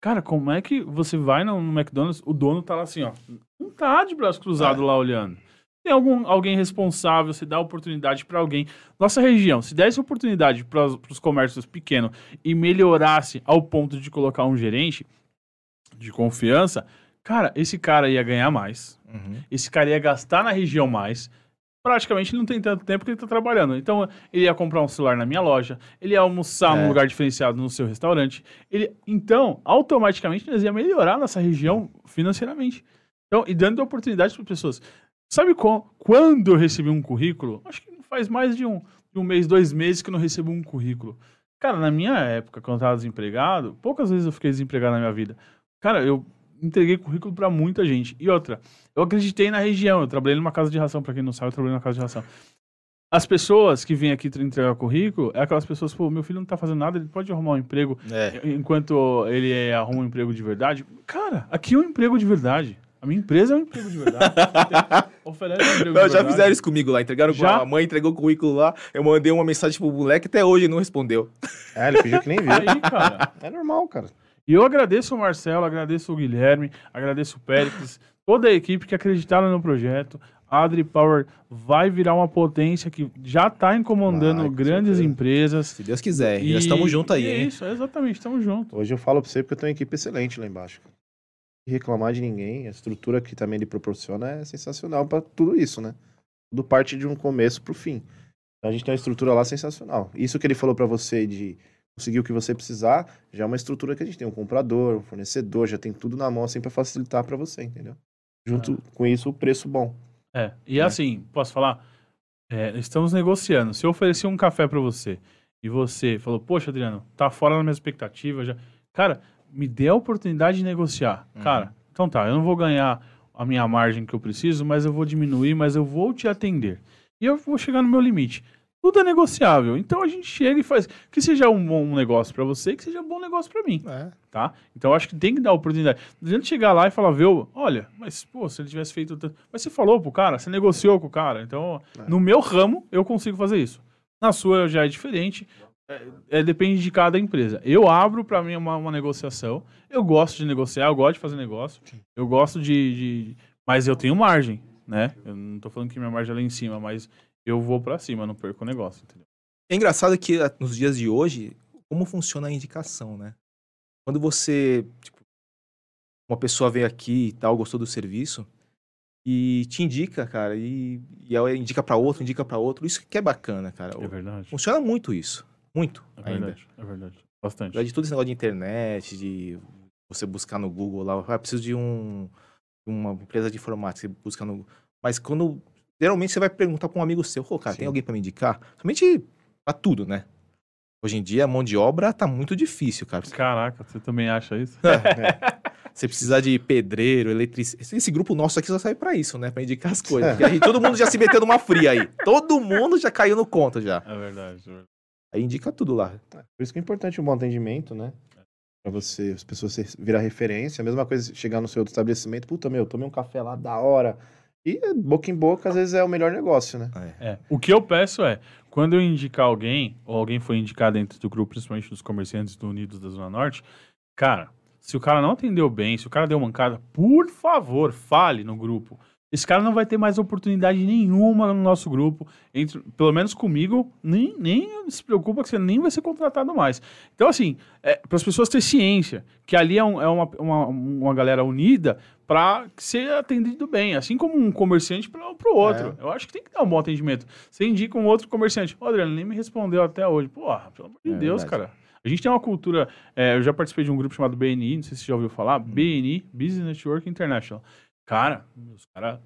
Cara, como é que você vai no, no McDonald's, o dono tá lá assim, ó, não tá de braço cruzado lá olhando. Tem algum, alguém responsável, se dá oportunidade para alguém. Nossa região, se desse oportunidade para os comércios pequenos e melhorasse ao ponto de colocar um gerente de confiança, cara, esse cara ia ganhar mais. Esse cara ia gastar na região mais. Praticamente ele não tem tanto tempo que ele tá trabalhando. Então, ele ia comprar um celular na minha loja, ele ia almoçar É. num lugar diferenciado no seu restaurante. Ele, então, automaticamente, nós ia melhorar nossa região financeiramente. Então, e dando oportunidade para pessoas. Sabe qual, quando eu recebi um currículo? Acho que faz mais de um, de um mês, dois meses que eu não recebo um currículo. Cara, na minha época, quando eu tava desempregado, poucas vezes eu fiquei desempregado na minha vida. Cara, eu entreguei currículo pra muita gente. E outra, eu acreditei na região. Eu trabalhei numa casa de ração, pra quem não sabe, eu trabalhei numa casa de ração. As pessoas que vêm aqui entregar currículo é aquelas pessoas, pô, meu filho não tá fazendo nada, ele pode arrumar um emprego É. enquanto ele é, arruma um emprego de verdade. Cara, aqui é um emprego de verdade. A minha empresa é um emprego de verdade. Oferece um emprego Não, de já verdade. fizeram isso comigo lá. Entregaram com Já? a mãe, entregou o currículo lá. Eu mandei uma mensagem pro moleque, até hoje ele não respondeu. É, ele fingiu que nem viu. Aí, cara. É normal, cara. E eu agradeço o Marcelo, agradeço o Guilherme, agradeço o Péricles, toda a equipe que acreditaram no projeto. A Adri Power vai virar uma potência que já está incomodando com grandes certeza. empresas. Se Deus quiser. E Nós estamos juntos aí, é hein? Isso, exatamente, estamos juntos. Hoje eu falo pra você porque eu tenho uma equipe excelente lá embaixo. reclamar de ninguém, a estrutura que também ele proporciona é sensacional pra tudo isso, né? Tudo parte de um começo pro fim. Então a gente tem uma estrutura lá sensacional. Isso que ele falou pra você de conseguir o que você precisar, já é uma estrutura que a gente tem um comprador, um fornecedor, já tem tudo na mão assim pra facilitar pra você, entendeu? Junto com isso, o preço bom. É, e assim, posso falar? É, estamos negociando. Se eu oferecer um café para você e você falou, poxa, Adriano, tá fora da minha expectativa já. Cara, me dê a oportunidade de negociar. Uhum. Cara, então tá, eu não vou ganhar a minha margem que eu preciso, mas eu vou diminuir, mas eu vou te atender. E eu vou chegar no meu limite. Tudo é negociável. Então a gente chega e faz que seja um bom negócio para você e que seja um bom negócio para mim É. tá? Então acho que tem que dar oportunidade. Não adianta chegar lá e falar, viu, olha, mas pô, se ele tivesse feito tanto. Mas você falou pro cara, você negociou com o cara. Então, É. no meu ramo, eu consigo fazer isso. Na sua já é diferente. É, é, depende de cada empresa. Eu abro para mim uma, uma negociação. Eu gosto de negociar, eu gosto de fazer negócio. Eu gosto de, de- Mas eu tenho margem, né? Eu não tô falando que minha margem é lá em cima, mas eu vou para cima, não perco o negócio, entendeu? É engraçado que ah, nos dias de hoje, como funciona a indicação, né? Quando você, tipo, uma pessoa veio aqui e tal, gostou do serviço e te indica, cara, e, e ela indica pra outro, indica pra outro, isso que é bacana, cara. É verdade. Funciona muito isso, muito É ainda. verdade. É verdade. Bastante. De todo esse negócio de internet, de você buscar no Google lá, ah, preciso de um uma empresa de informática, você busca no mas quando geralmente você vai perguntar pra um amigo seu, "Ô, cara, tem Sim. alguém pra me indicar? Somente pra tudo, né? Hoje em dia a mão de obra tá muito difícil, cara. Caraca, você também acha isso? Você precisar de pedreiro, eletricista. Esse, grupo nosso aqui só serve pra isso, né? Pra indicar as coisas. Porque a gente- todo mundo já se meteu numa fria aí. Todo mundo já caiu no conta já. É verdade. é verdade. Aí indica tudo lá. Por isso que é importante um bom atendimento, né? Pra você, as pessoas virar referência. A mesma coisa chegar no seu outro estabelecimento, puta, meu, tomei um café lá da hora. E boca em boca, às vezes, é o melhor negócio, né? É. O que eu peço é, quando eu indicar alguém, ou alguém foi indicado dentro do grupo, principalmente dos comerciantes do Unidos da Zona Norte, cara, se o cara não atendeu bem, se o cara deu mancada, por favor, fale no grupo. Esse cara não vai ter mais oportunidade nenhuma no nosso grupo, entre, pelo menos comigo, nem, nem se preocupa que você nem vai ser contratado mais. Então, assim, é, para as pessoas terem ciência que ali é, um- é uma, uma, uma galera unida para ser atendido bem, assim como um comerciante para o outro. Eu acho que tem que dar um bom atendimento. Você indica um outro comerciante, ô Adriano, nem me respondeu até hoje. Porra, pelo amor de É Deus, verdade. cara. A gente tem uma cultura. é, eu já participei de um grupo chamado BNI, não sei se você já ouviu falar. BNI, Business Network International. Cara, os caras.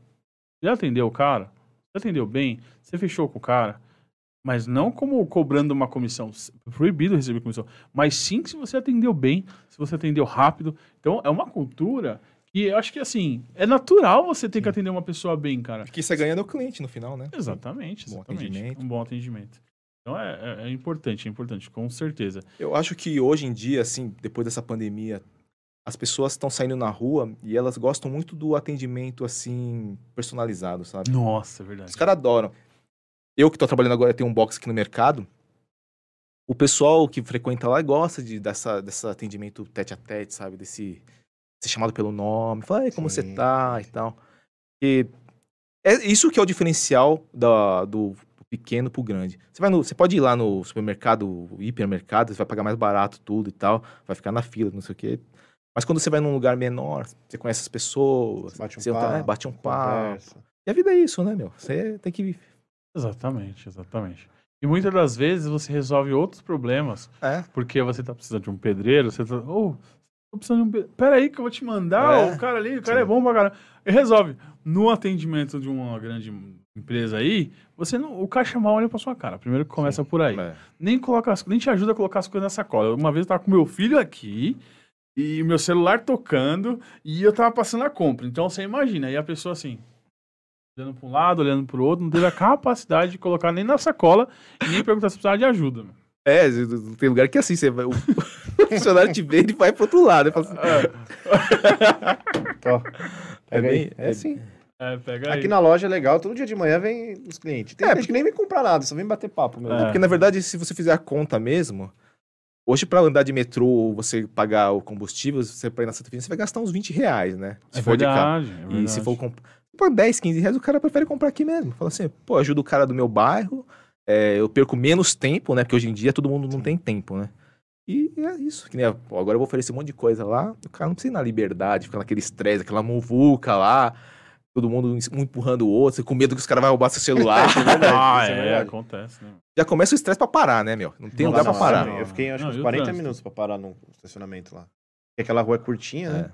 Já atendeu o cara? Você atendeu bem? Você fechou com o cara? Mas não como cobrando uma comissão. Proibido receber comissão. Mas sim se você atendeu bem, se você atendeu rápido. Então é uma cultura que eu acho que assim, é natural você ter que atender uma pessoa bem, cara. Que você ganha no cliente no final, né? Exatamente, Bom exatamente. atendimento. Um bom atendimento. Então é, é- é importante, é importante, com certeza. Eu acho que hoje em dia, assim, depois dessa pandemia, as pessoas estão saindo na rua e elas gostam muito do atendimento, assim, personalizado, sabe? Nossa, é verdade. Os caras adoram. Eu que tô trabalhando agora, tenho um box aqui no mercado. O pessoal que frequenta lá gosta de, dessa, dessa atendimento tete a tete, sabe? Desse ser chamado pelo nome. Fala, "Ei, como você Sim, tá e tal. E é isso que é o diferencial da, do, pequeno pro grande. Você, vai no, você pode ir lá no supermercado, hipermercado, você vai pagar mais barato tudo e tal. Vai ficar na fila, não sei o quê. Mas quando você vai num lugar menor, você conhece as pessoas, Bate um você papo, é, bate um papo. E a vida é isso, né, meu? Você tem que Exatamente, exatamente. E muitas das vezes você resolve outros problemas, É. porque você tá precisando de um pedreiro, você tá. Oh, tô precisando de um pedreiro. Pera aí que eu vou te mandar, É. o cara ali, o cara é bom pra caramba. E resolve. No atendimento de uma grande empresa aí, você não, o caixa mal olha pra sua cara. Primeiro que começa por aí. É. nem coloca as- nem te ajuda a colocar as coisas na sacola. Uma vez eu tava com meu filho aqui e meu celular tocando e eu tava passando a compra. Então você imagina, aí a pessoa assim, Olhando pra um lado, olhando pro outro, não teve a capacidade de colocar nem na sacola e nem perguntar se precisava de ajuda. É, tem lugar que é assim, você vai, o funcionário te vê e vai pro outro lado. Assim, Ó, É bem- É é- assim. É, pega aí. Aqui na loja é legal, todo dia de manhã vem os clientes. Tem É, gente que nem vem comprar nada, só vem bater papo mesmo. É. Porque, na verdade, se você fizer a conta mesmo, hoje pra andar de metrô ou você pagar o combustível, você pra ir na Santa Fina, você vai gastar uns 20 reais, né? Se É for de carro. verdade, é E verdade. se for comp... por 10, 15 reais, o cara prefere comprar aqui mesmo. Fala assim, pô, ajuda o cara do meu bairro, é, eu perco menos tempo, né? Porque hoje em dia todo mundo não tem tempo, né? E é isso. Que nem, agora eu vou oferecer um monte de coisa lá, o cara não precisa ir na liberdade, ficar naquele estresse, aquela muvuca lá, todo mundo um empurrando o outro, com medo que os caras vão roubar seu celular. Ah, isso é é, acontece, né? Já começa o estresse pra parar, né, meu? Não tem lugar pra Nossa, parar. Eu fiquei acho Não, que uns o 40 trânsito? minutos pra parar no estacionamento lá. Porque aquela rua é curtinha, né? É.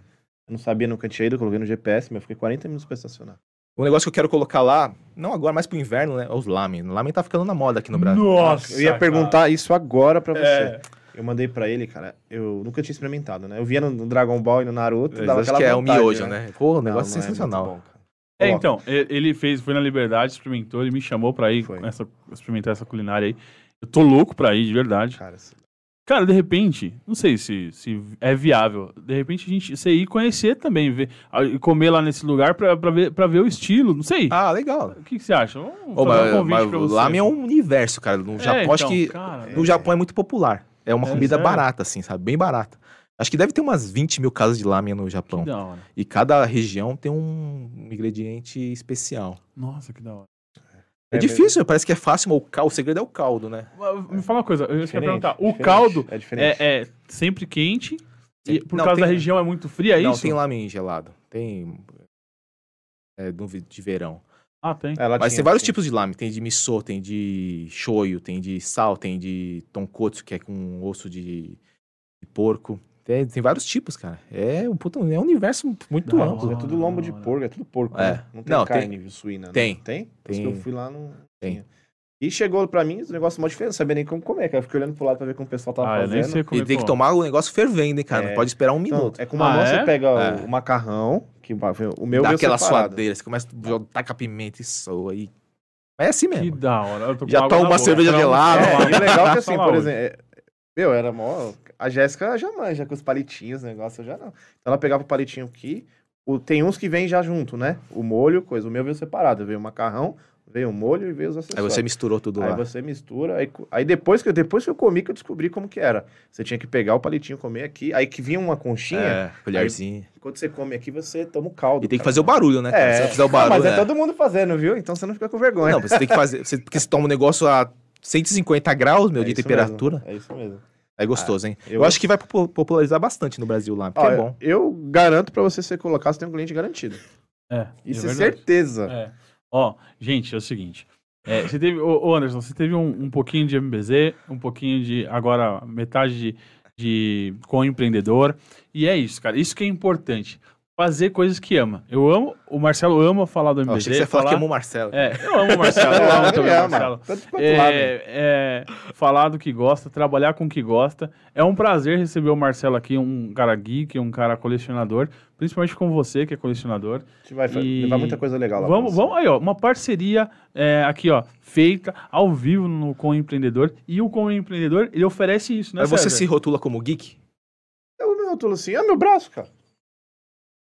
Eu não sabia, nunca tinha ido, coloquei no GPS, mas eu fiquei 40 minutos pra estacionar. Um negócio que eu quero colocar lá, não agora, mais pro inverno, né? É os lamen. O lamen tá ficando na moda aqui no Brasil. Nossa! Eu ia perguntar isso agora pra você. É. Eu mandei pra ele, cara, eu nunca tinha experimentado, né? Eu via no, Dragon Ball e no Naruto, Eu dava acho que é o miojo, né? Pô, o negócio Não, não é sensacional. bom, cara. É, então, ele fez, foi na Liberdade, experimentou, ele me chamou pra ir essa, experimentar essa culinária aí. Eu tô louco pra ir, de verdade. Cara, Cara, de repente, não sei se, se é viável, de repente a gente, você ir conhecer também, ver, comer lá nesse lugar pra, pra, ver, pra ver o estilo, não sei. Ah, legal. O que, que você acha? Vamos Ô, fazer mas, um convite mas pra você. lamen é um universo, cara. No É, Japão, acho então, que cara, no Japão é muito popular. É uma É, comida sério? barata, assim, sabe? Bem barata. Acho que deve ter umas 20 mil casas de lamen no Japão. que da hora. E cada região tem um ingrediente especial. Nossa, que da hora. É, É difícil, parece que é fácil, mas o, cal- o segredo é o caldo, né? Me fala uma coisa, eu queria diferente, perguntar, o diferente, caldo é diferente. é, é sempre quente e Sempre- por não, causa tem- da região é muito fria, é não, isso? tem lamen gelado. Tem é, de verão. Ah, tem. É, lá Mas tinha, tem vários sim. tipos de lamen. Tem de miso, tem de shoyu, tem de sal, tem de tonkotsu, que é com osso de, de porco. Tem, tem vários tipos, cara. É um, puta, é um universo muito Da amplo. É tudo lombo de porco, é tudo porco, É. né? Não tem Não, carne suína, né? tem. Tem? Tem. Tem. que eu fui lá, não Tem. tinha. E chegou pra mim, os negócios mó diferentes, não sabia nem como comer, cara. Eu fiquei olhando pro lado pra ver como o pessoal tava Ah, eu nem fazendo. sei como E tem que tomar o negócio fervendo, hein, cara. É. Não pode esperar um Então, minuto. é com uma Ah, mão é? você pega É. o, o macarrão, que o meu Dá veio aquela separado. suadeira, você começa a jogar- taca pimenta e soa aí. Mas é assim Que mesmo. da hora. Eu tô com Já toma uma boca. cerveja gelada. É, e o legal é que assim, por exemplo, é- meu, era mó. A Jéssica já manja com os palitinhos, o negócio eu já não. Então ela pegava o palitinho aqui. O, tem uns que vem já junto, né? O molho, coisa. O meu veio separado. Veio o macarrão, veio o molho e veio os Aí acessórios. você misturou tudo Aí lá. você mistura, aí, aí depois, que, eu- depois que eu comi que eu descobri como que era. Você tinha que pegar o palitinho, comer aqui, aí que vinha uma conchinha, É, colherzinha. quando você come aqui, você toma o caldo. E tem que cara. fazer o barulho, né? É, Se você fizer o Ah, barulho. mas é né? todo mundo fazendo, viu? Então você não fica com vergonha. Não, você tem que fazer. você- porque você toma um negócio a 150 graus, meu, É de temperatura. mesmo, É isso mesmo. É gostoso, hein? eu- Eu, acho que vai popu- popularizar bastante no Brasil lá, porque Ó, é bom. Eu garanto pra você ser colocado, você tem um cliente garantido. É, Isso é é, certeza. É. Ó, gente, é o seguinte. É, você teve, ô, Anderson, você teve um, um pouquinho de MBZ, um pouquinho de. Agora, metade de, de com empreendedor. E é isso, cara. Isso que é importante. Fazer coisas que ama. Eu amo, o Marcelo ama falar do Eu MBZ. achei que você ia falar que falar- amou o Marcelo. É, eu amo o Marcelo, eu amo também o ama. Marcelo. Né? É, é, falar do que gosta, trabalhar com o que gosta. É um prazer receber o Marcelo aqui, um cara geek, um cara colecionador, principalmente com você, que é colecionador. A gente vai E- levar muita coisa legal lá. Vamos, vamos aí, ó, uma parceria é, aqui, ó, feita ao vivo no Com o Empreendedor. E o Com o Empreendedor, ele oferece isso, né, Mas você César? se rotula como geek? Eu me rotulo assim, é meu braço, cara.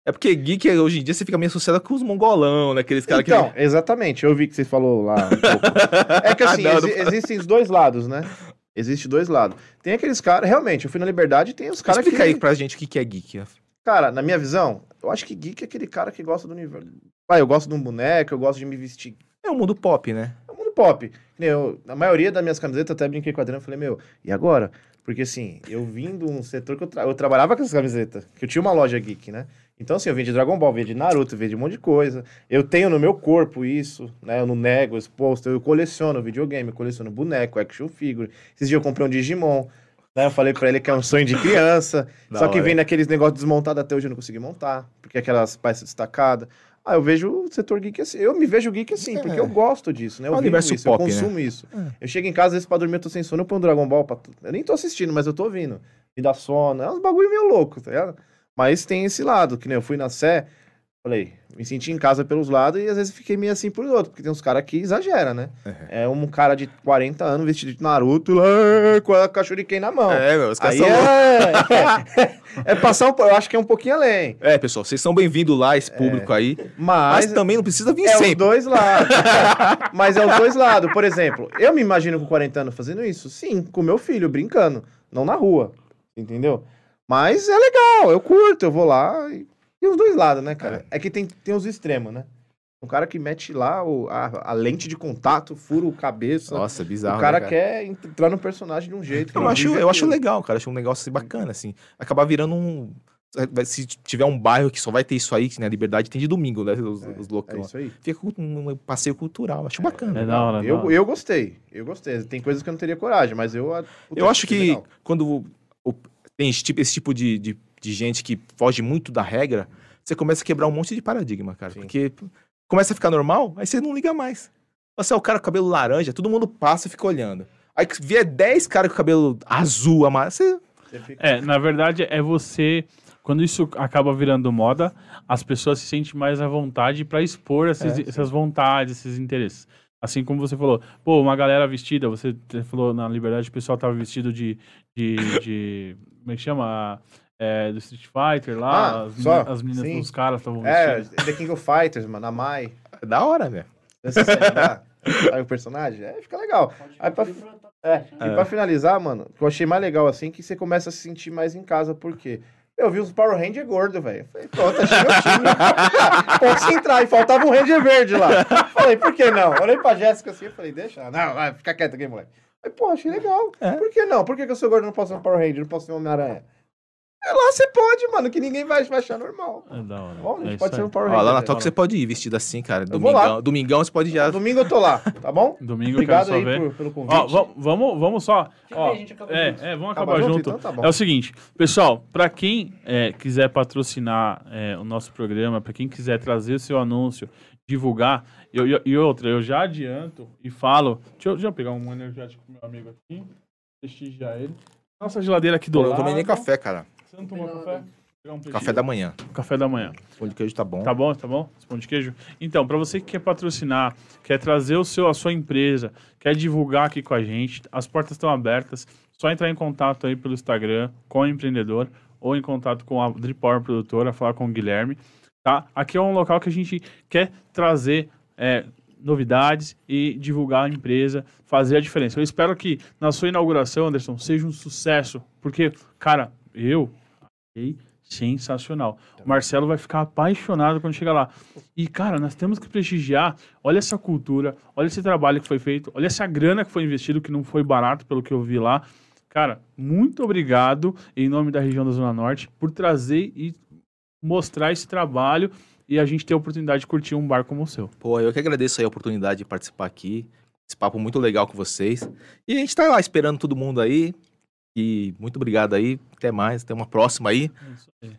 É porque geek, hoje em dia, você fica meio associado com os mongolão, né? Aqueles caras então, exatamente, eu vi que você falou lá um pouco. É que assim, Ah, não, exi- não- existem os dois lados, né? Existem dois lados. Tem aqueles caras, realmente, eu fui na Liberdade e tem os que... caras que... Explica aí pra gente o que que é geek. Cara, na minha visão, eu acho que geek é aquele cara que gosta do universo. Ah, eu gosto de um boneco, eu gosto de me vestir. É o mundo pop, né? É o mundo pop. Que Eu, a maioria das minhas camisetas, até brinquei com a Adriana e falei, meu, e agora? Porque assim, eu vim de um setor que eu, tra- eu trabalhava com essas camisetas, que eu tinha uma loja geek, né? Então, assim, eu vim de Dragon Ball, vim de Naruto, vim de um monte de coisa. Eu tenho no meu corpo isso, né? Eu não nego, exposto. Eu coleciono videogame, eu coleciono boneco, action figure. Esses dias eu comprei um Digimon. Né? Eu falei pra ele que é um sonho de criança. Só que vem naqueles negócios desmontados até hoje eu não consegui montar. Porque aquelas peças destacadas. Ah, eu vejo o setor geek assim. Eu me vejo geek assim, É. porque eu gosto disso, né? Eu É vivo isso, pop, eu né? consumo isso. É. Eu chego em casa, às vezes, pra dormir, eu tô sem sono, eu ponho um Dragon Ball pra... Eu nem tô assistindo, mas eu tô ouvindo. Me dá sono. É uns bagulho meio louco, tá ligado? Mas tem esse lado, que nem eu fui na Sé, Falei, me senti em casa pelos lados e às vezes fiquei meio assim por outro, porque tem uns caras que exagera, né? É um cara de 40 anos vestido de Naruto lá, com a cachuriquei na mão. É, meu, os caras são loucos. é, é, passar um eu acho que é um pouquinho além. É, pessoal, vocês são bem-vindos lá, esse público aí. Mas, Mas, também não precisa vir é os sempre. dois lados. Mas é os dois lados. Por exemplo, eu me imagino com 40 anos fazendo isso. Sim, com meu filho, brincando. Não na rua. Entendeu? Mas é legal, eu curto, eu vou lá. E, e os dois lados, né, cara? É, que tem, tem os extremos, né? Um cara que mete lá o- a, a lente de contato, fura o cabeça. Nossa, bizarro. o cara, né, quer entrar no personagem de um jeito. que Eu não acho, eu acho legal, cara. Acho um negócio assim, bacana, assim. Acabar virando um. Se tiver um bairro que só vai ter isso aí, que na Liberdade tem de domingo, né? Os, os É locais. isso aí. Fica com um passeio cultural. Acho bacana. É da hora, Eu, eu gostei, eu gostei. Tem coisas que eu não teria coragem, mas eu. puta, Eu acho que legal. quando o- o- tem esse tipo, esse tipo de, de, de gente que foge muito da regra, você começa a quebrar um monte de paradigma, cara. Sim. Porque começa a ficar normal, aí você não liga mais. Você é o cara com cabelo laranja, todo mundo passa e fica olhando. Aí que vier 10 caras com cabelo azul, amarelo, você... Você fica- É, na verdade, é você. Quando isso acaba virando moda, as pessoas se sentem mais à vontade para expor essas, É, essas vontades, esses interesses. Assim como você falou, pô, uma galera vestida, você falou na Liberdade, o pessoal tava vestido de. de, de como é que chama? É, do Street Fighter lá, Ah, as, só, as meninas, sim. os caras estavam É. The King of Fighters, mano, a Mai. É da hora, velho. Essa série lá, Sabe o personagem? É, fica legal. Aí pra, é, E pra finalizar, mano, o que eu achei mais legal assim, que você começa a se sentir mais em casa, por quê? Eu vi os Power Ranger gordo, velho. Falei, pronto, achei meu time. Pode se entrar. E faltava um Ranger verde lá. Falei, por que não? Olhei pra Jéssica assim, eu falei, deixa. Não, vai, fica quieto aqui, moleque. Falei, pô, achei legal. Por que não? Por que, que eu sou gordo e não posso ser um Power Ranger, não posso ser um Homem-Aranha? É lá você pode, mano, que ninguém vai, vai achar normal. É da hora. Bom, a gente É pode ser um aí. Power Ó, Ranger. lá na. Toca você pode ir vestido assim, cara. Eu. Domingão, domingão você pode já... Domingo eu tô lá, tá bom? Domingo Obrigado eu aí quero só ver. por- pelo convite. Ó, va- vamos, vamos só. Ó, aí, a gente acaba é, junto. é, vamos Acaba acabar junto? junto. Então tá. É o seguinte, pessoal, para quem é, quiser patrocinar é, o nosso programa, para quem quiser trazer o seu anúncio, divulgar, eu- e outra, eu já adianto e falo. Deixa eu, deixa eu pegar um energético pro meu amigo aqui, prestigiar ele. Nossa geladeira aqui do Eu não lado. tomei nem café, cara. Você não tomou café? Um Café da manhã. Café da manhã. Pão de queijo tá bom. Tá bom, tá bom? Esse pão de queijo. Então, para você que quer patrocinar, quer trazer o seu, a sua empresa, quer divulgar aqui com a gente, as portas estão abertas. Só entrar em contato aí pelo Instagram com o empreendedor ou em contato com a Drip Power Produtora, falar com o Guilherme, tá? Aqui é um local que a gente quer trazer é, novidades e divulgar a empresa, fazer a diferença. Eu espero que na sua inauguração, Anderson, seja um sucesso, porque, cara, eu achei sensacional. O Marcelo vai ficar apaixonado quando chegar lá. E, cara, nós temos que prestigiar. Olha essa cultura, olha esse trabalho que foi feito, olha essa grana que foi investido, que não foi barato, pelo que eu vi lá. Cara, muito obrigado, em nome da região da Zona Norte, por trazer e mostrar esse trabalho e a gente ter a oportunidade de curtir um bar como o seu. Pô, eu que agradeço a oportunidade de participar aqui. Esse papo muito legal com vocês. E a gente tá lá esperando todo mundo aí. E muito obrigado aí. Até mais. Até uma próxima aí.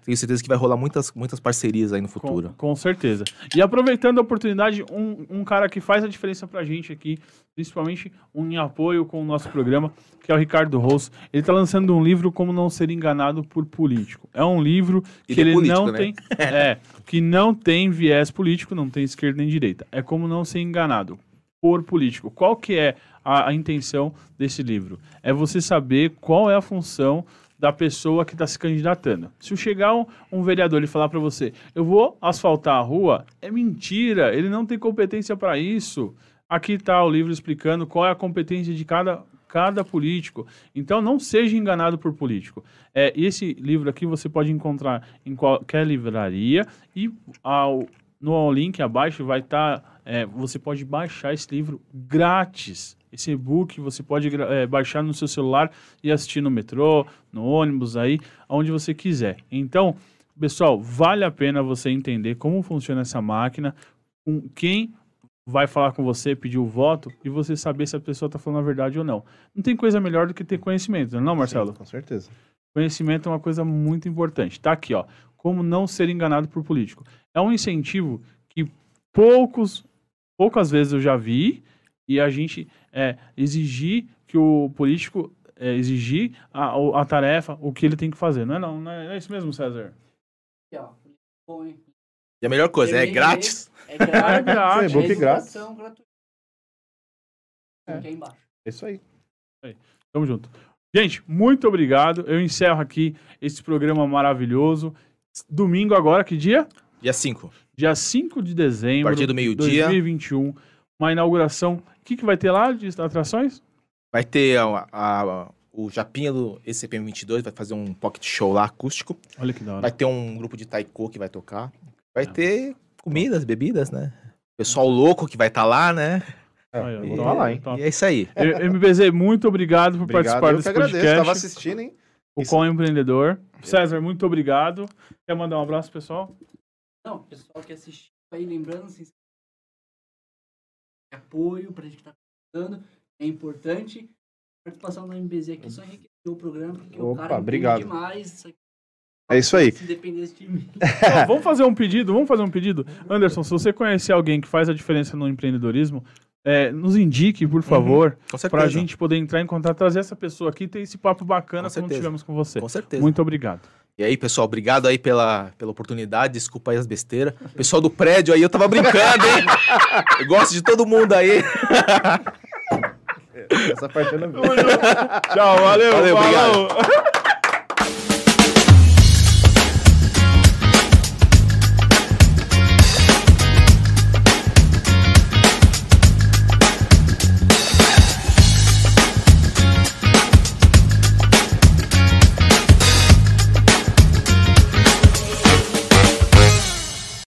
Tenho certeza que vai rolar muitas, muitas parcerias aí no futuro. Com, com certeza. E aproveitando a oportunidade, um, um cara que faz a diferença pra gente aqui, principalmente um em apoio com o nosso programa, que é o Ricardo Rosso. Ele tá lançando um livro Como Não Ser Enganado por Político. É um livro que de ele político, não né? tem. É, que não tem viés político, não tem esquerda nem direita. É como não ser enganado por político. Qual que é a, a intenção desse livro? É você saber qual é a função da pessoa que está se candidatando. Se chegar um, um vereador e falar para você, eu vou asfaltar a rua, é mentira, ele não tem competência para isso. Aqui está o livro explicando qual é a competência de cada, cada político. Então não seja enganado por político. É, esse livro aqui você pode encontrar em qualquer livraria e ao, no link abaixo vai estar. Você pode baixar esse livro grátis. Esse e-book você pode é, baixar no seu celular e assistir no metrô, no ônibus, aí, onde você quiser. Então, pessoal, vale a pena você entender como funciona essa máquina, com quem vai falar com você, pedir o voto e você saber se a pessoa está falando a verdade ou não. Não tem coisa melhor do que ter conhecimento, não, é não, Marcelo? Sim, com certeza. Conhecimento é uma coisa muito importante. Tá aqui, ó. Como não ser enganado por político. É um incentivo que poucos, poucas vezes eu já vi e a gente é, exigir que o político é, exigir a, a tarefa, o que ele tem que fazer. Não é não? Não é, é isso mesmo, César? Bom, hein? E a melhor coisa, é Terminei grátis. É É grátis. grátis. e-book registração gratuita. É. Aqui embaixo. É isso aí. Tamo junto. Gente, muito obrigado. Eu encerro aqui esse programa maravilhoso. Domingo agora, que dia? Dia 5. Dia 5 de dezembro A partir do de meio-dia. 2021. Uma inauguração. O que, que vai ter lá de atrações? Vai ter a- a- o Japinha do ECPM22, vai fazer um pocket show lá acústico. Olha que da hora. Vai ter um grupo de taiko que vai tocar. Vai ter comidas, bebidas, né? Pessoal louco que vai estar lá, né? É, eu top, estar lá, hein? top. E é isso aí. E- MBZ, muito obrigado por Obrigado, participar eu desse que agradeço. podcast. Tava assistindo, hein? O Isso. Qual Empreendedor. César, muito obrigado. Quer mandar um abraço, pessoal? Não, pessoal que assistiu aí, lembrando, assim, apoio pra gente que tá começando, é importante. A participação da MBZ aqui só enriqueceu o programa, porque o Opa, cara entende obrigado. demais. isso aqui. É isso aí. Se dependesse de mim. Ó, vamos fazer um pedido? Vamos fazer um pedido? Anderson, se você conhecer alguém que faz a diferença no empreendedorismo, é, nos indique, por favor, Com certeza. pra gente poder entrar em contato, trazer essa pessoa aqui e ter esse papo bacana Com como tivemos com você. Com certeza. Muito obrigado. E aí, pessoal, obrigado aí pela, pela oportunidade. Desculpa aí as besteiras. Pessoal do prédio aí, eu tava brincando, hein? Eu gosto de todo mundo aí. Essa parte eu não vi. Tchau, valeu, Valeu, falou.